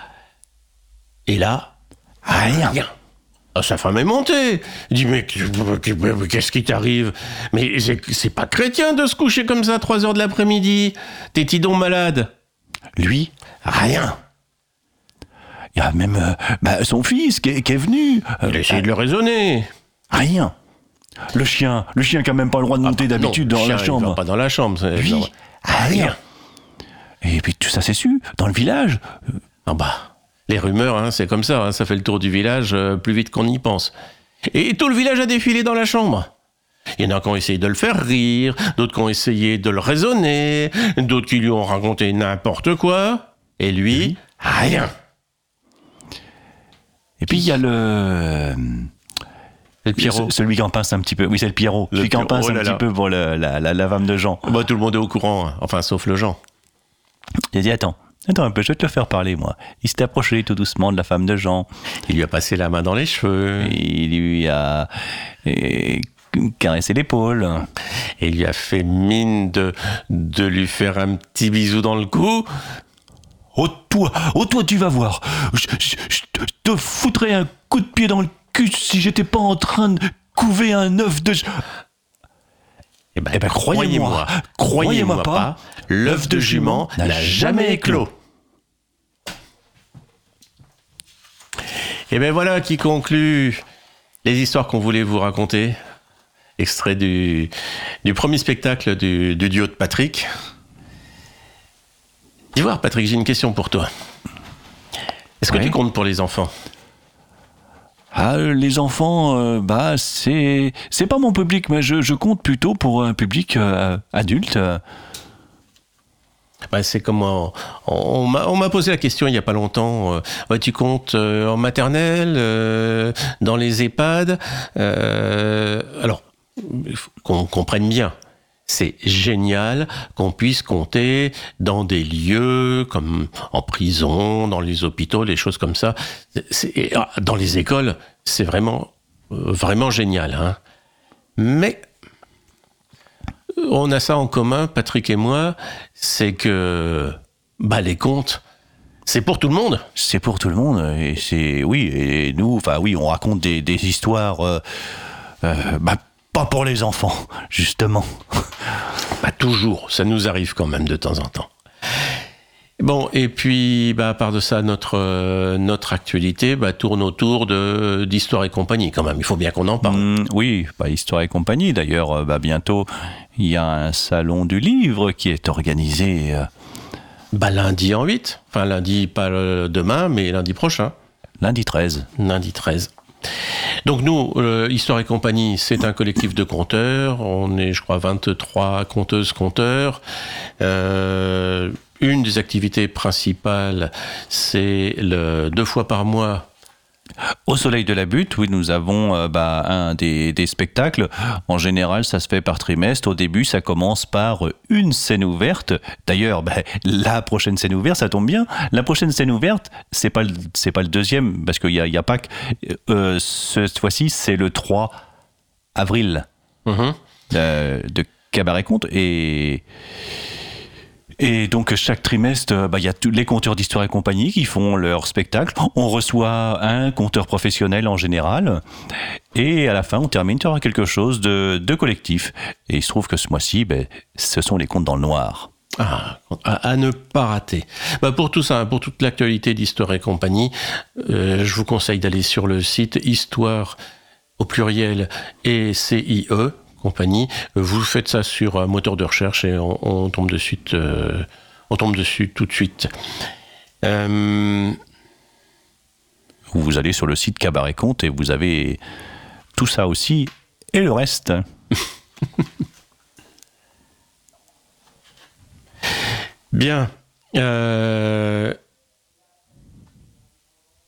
Et là, rien. Ah, sa femme est montée. Il dit, mais qu'est-ce qui t'arrive? Mais c'est pas chrétien de se coucher comme ça à 3 heures de l'après-midi. T'es tidon malade? Lui, rien. Il y a même euh, bah, son fils qui est, qui est venu. Euh, Il a essayé de le raisonner. Rien. Le chien, le chien qui a même pas le droit de monter d'habitude Ah, dans la chien, il chambre. va pas dans la chambre. Lui, rien. Et puis tout ça s'est su dans le village. Ah bah, les rumeurs, hein, c'est comme ça. hein, ça fait le tour du village euh, plus vite qu'on y pense. Et tout le village a défilé dans la chambre. Il y en a qui ont essayé de le faire rire, d'autres qui ont essayé de le raisonner, d'autres qui lui ont raconté n'importe quoi. Et lui, rien. Et puis il y a le. Le Pierrot. Ce- Celui qui en pince un petit peu. Oui, c'est le Pierrot. celui qui en pince oh un là petit là. peu pour le- la, la, la femme de Jean. Bah, tout le monde est au courant, hein. enfin, sauf le Jean. Il a dit Attends, attends un peu, je vais te le faire parler, moi. Il s'est approché tout doucement de la femme de Jean. Il lui a passé la main dans les cheveux. Il lui a eh, caressé l'épaule. Et il lui a fait mine de, de lui faire un petit bisou dans le cou. Oh toi, oh toi, tu vas voir. Je, je- te foutrais un coup de pied dans le cul si j'étais pas en train de couver un œuf de. Eh ben, Eh ben, croyez-moi, croyez-moi pas, l'œuf de jument n'a jamais éclos. Et bien voilà qui conclut les histoires qu'on voulait vous raconter. Extrait du, du premier spectacle du, du duo de Patrick. Dis voir, Patrick, j'ai une question pour toi. Est-ce que tu comptes pour les enfants? Ah, les enfants, euh, bah, c'est c'est pas mon public, mais je, je compte plutôt pour un public euh, adulte. Bah, c'est comme on, m'a- posé la question il y a pas longtemps. euh, tu comptes en maternelle, dans les EHPAD. alors, qu'on comprenne bien. C'est génial qu'on puisse compter dans des lieux comme en prison, dans les hôpitaux, les choses comme ça. Ah, dans les écoles, c'est vraiment, euh, vraiment génial. Hein. Mais on a ça en commun, Patrick et moi, c'est que bah, les contes, c'est pour tout le monde. C'est pour tout le monde. Et c'est oui. Et nous, enfin oui, on raconte des, des histoires. euh, euh, bah, pas pour les enfants, justement. Pas toujours, ça nous arrive quand même de temps en temps. Bon, et puis, bah, à part de ça, notre, euh, notre actualité bah, tourne autour de, d'histoire et compagnie, quand même. Il faut bien qu'on en parle. Mm, oui, pas Histoire et compagnie. D'ailleurs, euh, bah, bientôt, il y a un salon du livre qui est organisé. euh, Bah, lundi en 8. Enfin, lundi, pas demain, mais lundi prochain. lundi 13. Lundi 13. Donc nous, euh, Histoire et compagnie, c'est un collectif de conteurs. On est, je crois, 23 conteuses, conteurs. Euh, une des activités principales, c'est deux fois par mois. Au Soleil de la Butte, oui, nous avons euh, bah, un des, des spectacles. En général, ça se fait par trimestre. Au début, ça commence par une scène ouverte. D'ailleurs, bah, la prochaine scène ouverte, ça tombe bien. La prochaine scène ouverte, c'est pas c'est pas le deuxième parce qu'il y a, y a Pâques. Euh, cette fois-ci, c'est le 3 avril euh, de Cabaret Conte et et donc chaque trimestre, euh, bah, il y a tous les compteurs d'histoire et compagnie qui font leur spectacle. On reçoit un compteur professionnel en général. Et à la fin, on termine par quelque chose de, collectif. Et il se trouve que ce mois-ci, ben, ce sont les contes dans le noir. Ah, à, à ne pas rater. Bah, pour tout ça, pour toute l'actualité d'Histoire et compagnie, euh, je vous conseille d'aller sur le site Histoire au pluriel et CIE compagnie. Vous faites ça sur un moteur de recherche et on, on tombe de suite, euh, on tombe dessus tout de suite. Euh, Vous allez sur le site Cabaret Conte et vous avez tout ça aussi et le reste. [laughs] Bien. Euh...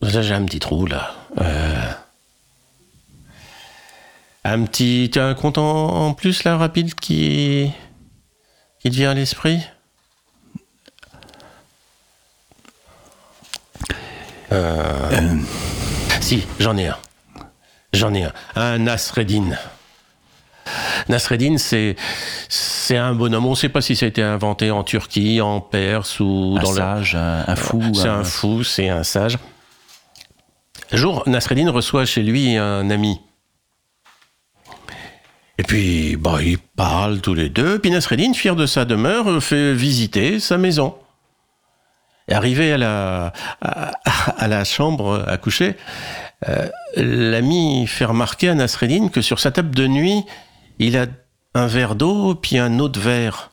J'ai un petit trou, là. Euh... Un petit... Tu as un compte en, en plus, là, rapide, qui... qui te vient à l'esprit? Euh... Si, j'en ai un. J'en ai un. Un Nasreddin. Nasreddin, c'est c'est un bonhomme. On ne sait pas si ça a été inventé en Turquie, en Perse ou Un dans sage, le... un- un fou, C'est un- un fou, c'est un sage. Un jour, Nasreddin reçoit chez lui un ami. Et puis, bah, ils parlent tous les deux. Puis Nasreddin, fier de sa demeure, fait visiter sa maison. Arrivé à la, chambre à coucher, euh, l'ami fait remarquer à Nasreddin que sur sa table de nuit, il a un verre d'eau puis un autre verre.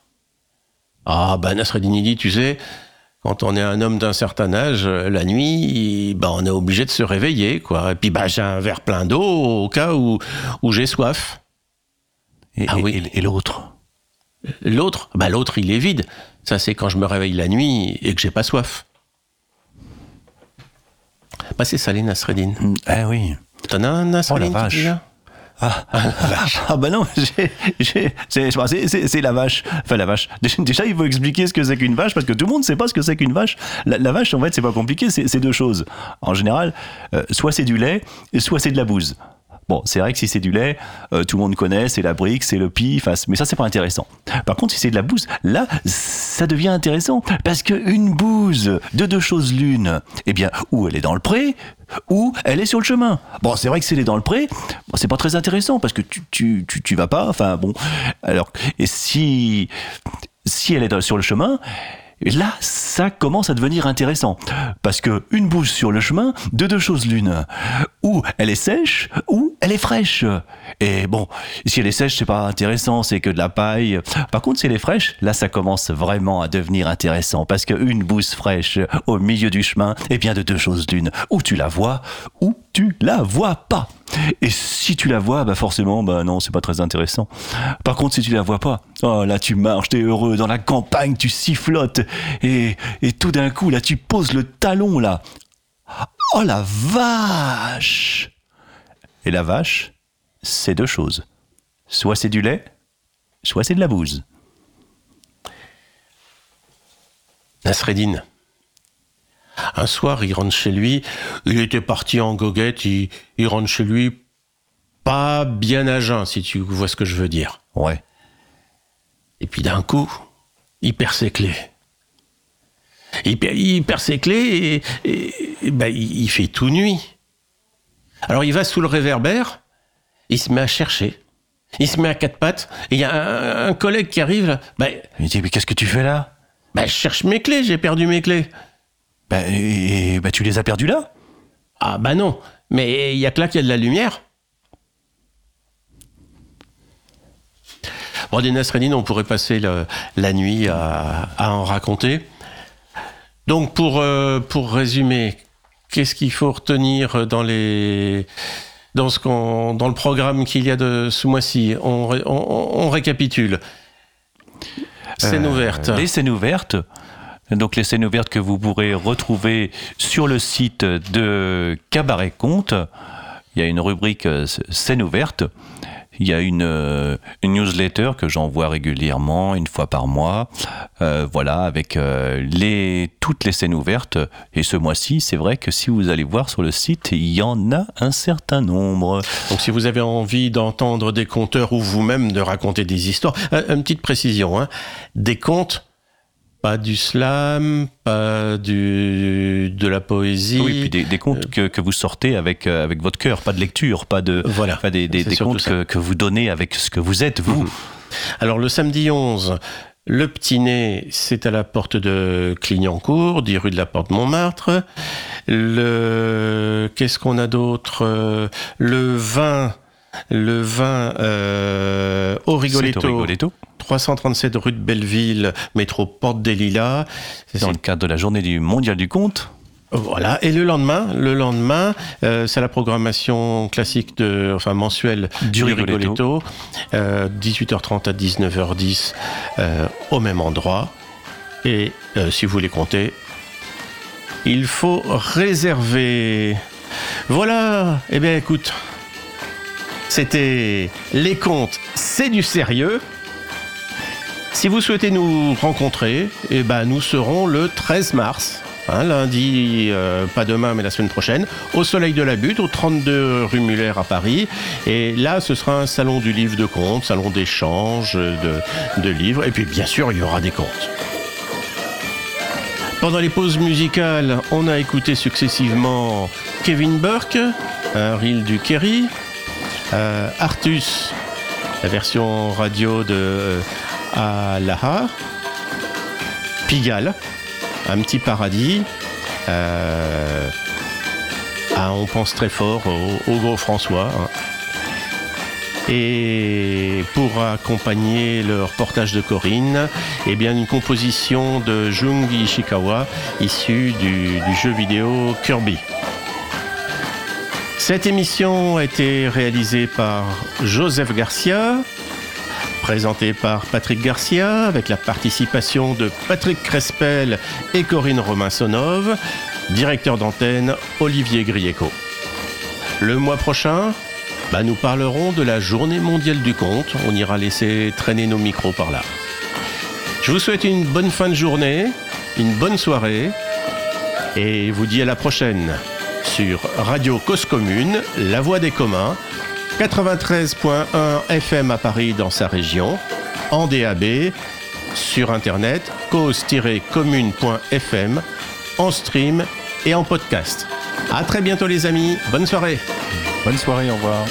Ah, ben Nasreddin, il dit, tu sais, quand on est un homme d'un certain âge, la nuit, ben, on est obligé de se réveiller, quoi. Et puis, ben, j'ai un verre plein d'eau au cas où j'ai soif. Et, ah oui. et- et l'autre? L'autre, bah l'autre, il est vide. Ça, c'est quand je me réveille la nuit et que j'ai pas soif. Bah, c'est les Nasreddin. Ah oui. T'en as un Nasreddin Oh la vache. vient? Ah, [laughs] ah bah non, c'est la vache. Enfin la vache. Déjà il faut expliquer ce que c'est qu'une vache parce que tout le monde ne sait pas ce que c'est qu'une vache. La, la vache en fait c'est pas compliqué, c'est c'est deux choses. En général, euh, soit c'est du lait, soit c'est de la bouse. Bon, c'est vrai que si c'est du lait, euh, tout le monde connaît, c'est la brique, c'est le pis, enfin, mais ça c'est pas intéressant. Par contre, si c'est de la bouse, là, ça devient intéressant parce que une bouse de deux choses l'une, eh bien, ou elle est dans le pré, ou elle est sur le chemin. Bon, c'est vrai que si elle est dans le pré, c'est pas très intéressant parce que tu, tu, tu, tu vas pas, enfin bon. Alors, et si, si elle est sur le chemin, Là, ça commence à devenir intéressant. Parce que une bouse sur le chemin, de deux choses l'une. Ou elle est sèche, ou elle est fraîche. Et bon, si elle est sèche, c'est pas intéressant, c'est que de la paille. Par contre, si elle est fraîche, là, ça commence vraiment à devenir intéressant. Parce qu'une bouse fraîche au milieu du chemin, eh bien, de deux choses l'une. Ou tu la vois, ou tu la vois pas. Et si tu la vois, bah forcément, bah non, c'est pas très intéressant. Par contre, si tu la vois pas, oh là, tu marches, t'es heureux, dans la campagne, tu sifflotes, et, et tout d'un coup, là, tu poses le talon, là. Oh la vache Et la vache, c'est deux choses. Soit c'est du lait, soit c'est de la bouse. Nasreddin. Un soir, il rentre chez lui. Il était parti en goguette. Il, il rentre chez lui pas bien à jeun, si tu vois ce que je veux dire. Ouais. Et puis d'un coup, il perd ses clés. Il, perd- il perd ses clés et, et- et ben, il, il fait tout nuit. Alors il va sous le réverbère, il se met à chercher. Il se met à quatre pattes, et il y a un, un collègue qui arrive. là. Ben, Il dit, mais qu'est-ce que tu fais là? ben, je cherche mes clés, j'ai perdu mes clés. Bah, et, bah, tu les as perdus là? Ah bah non, mais il y a que là qu'il y a de la lumière. Bon, des Nasreddin, on pourrait passer le- la nuit à, à en raconter. Donc, pour, euh, pour résumer, qu'est-ce qu'il faut retenir dans, les, dans, ce qu'on, dans le programme qu'il y a de ce mois-ci? On, ré- on- on récapitule. Scène Euh, ouverte. Les scènes ouvertes. Donc les scènes ouvertes que vous pourrez retrouver sur le site de Cabaret Conte. Il y a une rubrique euh, scène ouverte. Il y a une, euh, une newsletter que j'envoie régulièrement, une fois par mois. Euh, voilà, avec toutes les scènes ouvertes. Et ce mois-ci, c'est vrai que si vous allez voir sur le site, il y en a un certain nombre. Donc si vous avez envie d'entendre des conteurs ou vous-même de raconter des histoires, une petite précision, hein, des contes, pas du slam, pas du, de la poésie. Oui, puis des, des contes que, que vous sortez avec, euh, avec votre cœur, pas de lecture, pas de Voilà, pas des, des, contes que, que vous donnez avec ce que vous êtes, vous. Alors le samedi 11, le petit nez, c'est à la porte de Clignancourt, 10 rue de la Porte Montmartre. Le qu'est-ce qu'on a d'autre? Euh, Le 20, le 20 euh, au Rigoletto. C'est au Rigoletto. 337 rue de Belleville, métro Porte des Lilas. Dans le cadre de la journée du mondial du conte. Voilà. Et le lendemain, le lendemain, euh, c'est la programmation classique de, enfin mensuelle Du Rigoletto. Euh, 18h30 à 19h10 euh, au même endroit. Et euh, si vous voulez compter, il faut réserver. Voilà. Eh bien, écoute, c'était les comptes, c'est du sérieux. Si vous souhaitez nous rencontrer, eh ben, nous serons le 13 mars, hein, lundi, euh, pas demain, mais la semaine prochaine, au Soleil de la Butte, au 32 rue Muller à Paris. Et là, ce sera un salon du livre de contes, salon d'échange de, livres. Et puis, bien sûr, il y aura des contes. Pendant les pauses musicales, on a écouté successivement Kevin Burke, un reel du Kerry, euh, Artus, la version radio de euh, Alaha, Pigalle, un petit paradis. euh, ah, on pense très fort au, au gros François. hein. Et pour accompagner le reportage de Corinne, eh bien une composition de Jungi Ishikawa issue du jeu vidéo Kirby. Cette émission a été réalisée par Joseph Garcia, présentée par Patrick Garcia, avec la participation de Patrick Crespel et Corinne Romain-Sonov, directeur d'antenne Olivier Grieco. Le mois prochain, bah, nous parlerons de la journée mondiale du conte. On ira laisser traîner nos micros par là. Je vous souhaite une bonne fin de journée, une bonne soirée, et vous dis à la prochaine sur Radio Cause Commune, La Voix des communs, 93.1 FM à Paris dans sa région, en DAB, sur internet, cause-commune.fm, en stream et en podcast. À très bientôt les amis, bonne soirée. Bonne soirée, au revoir.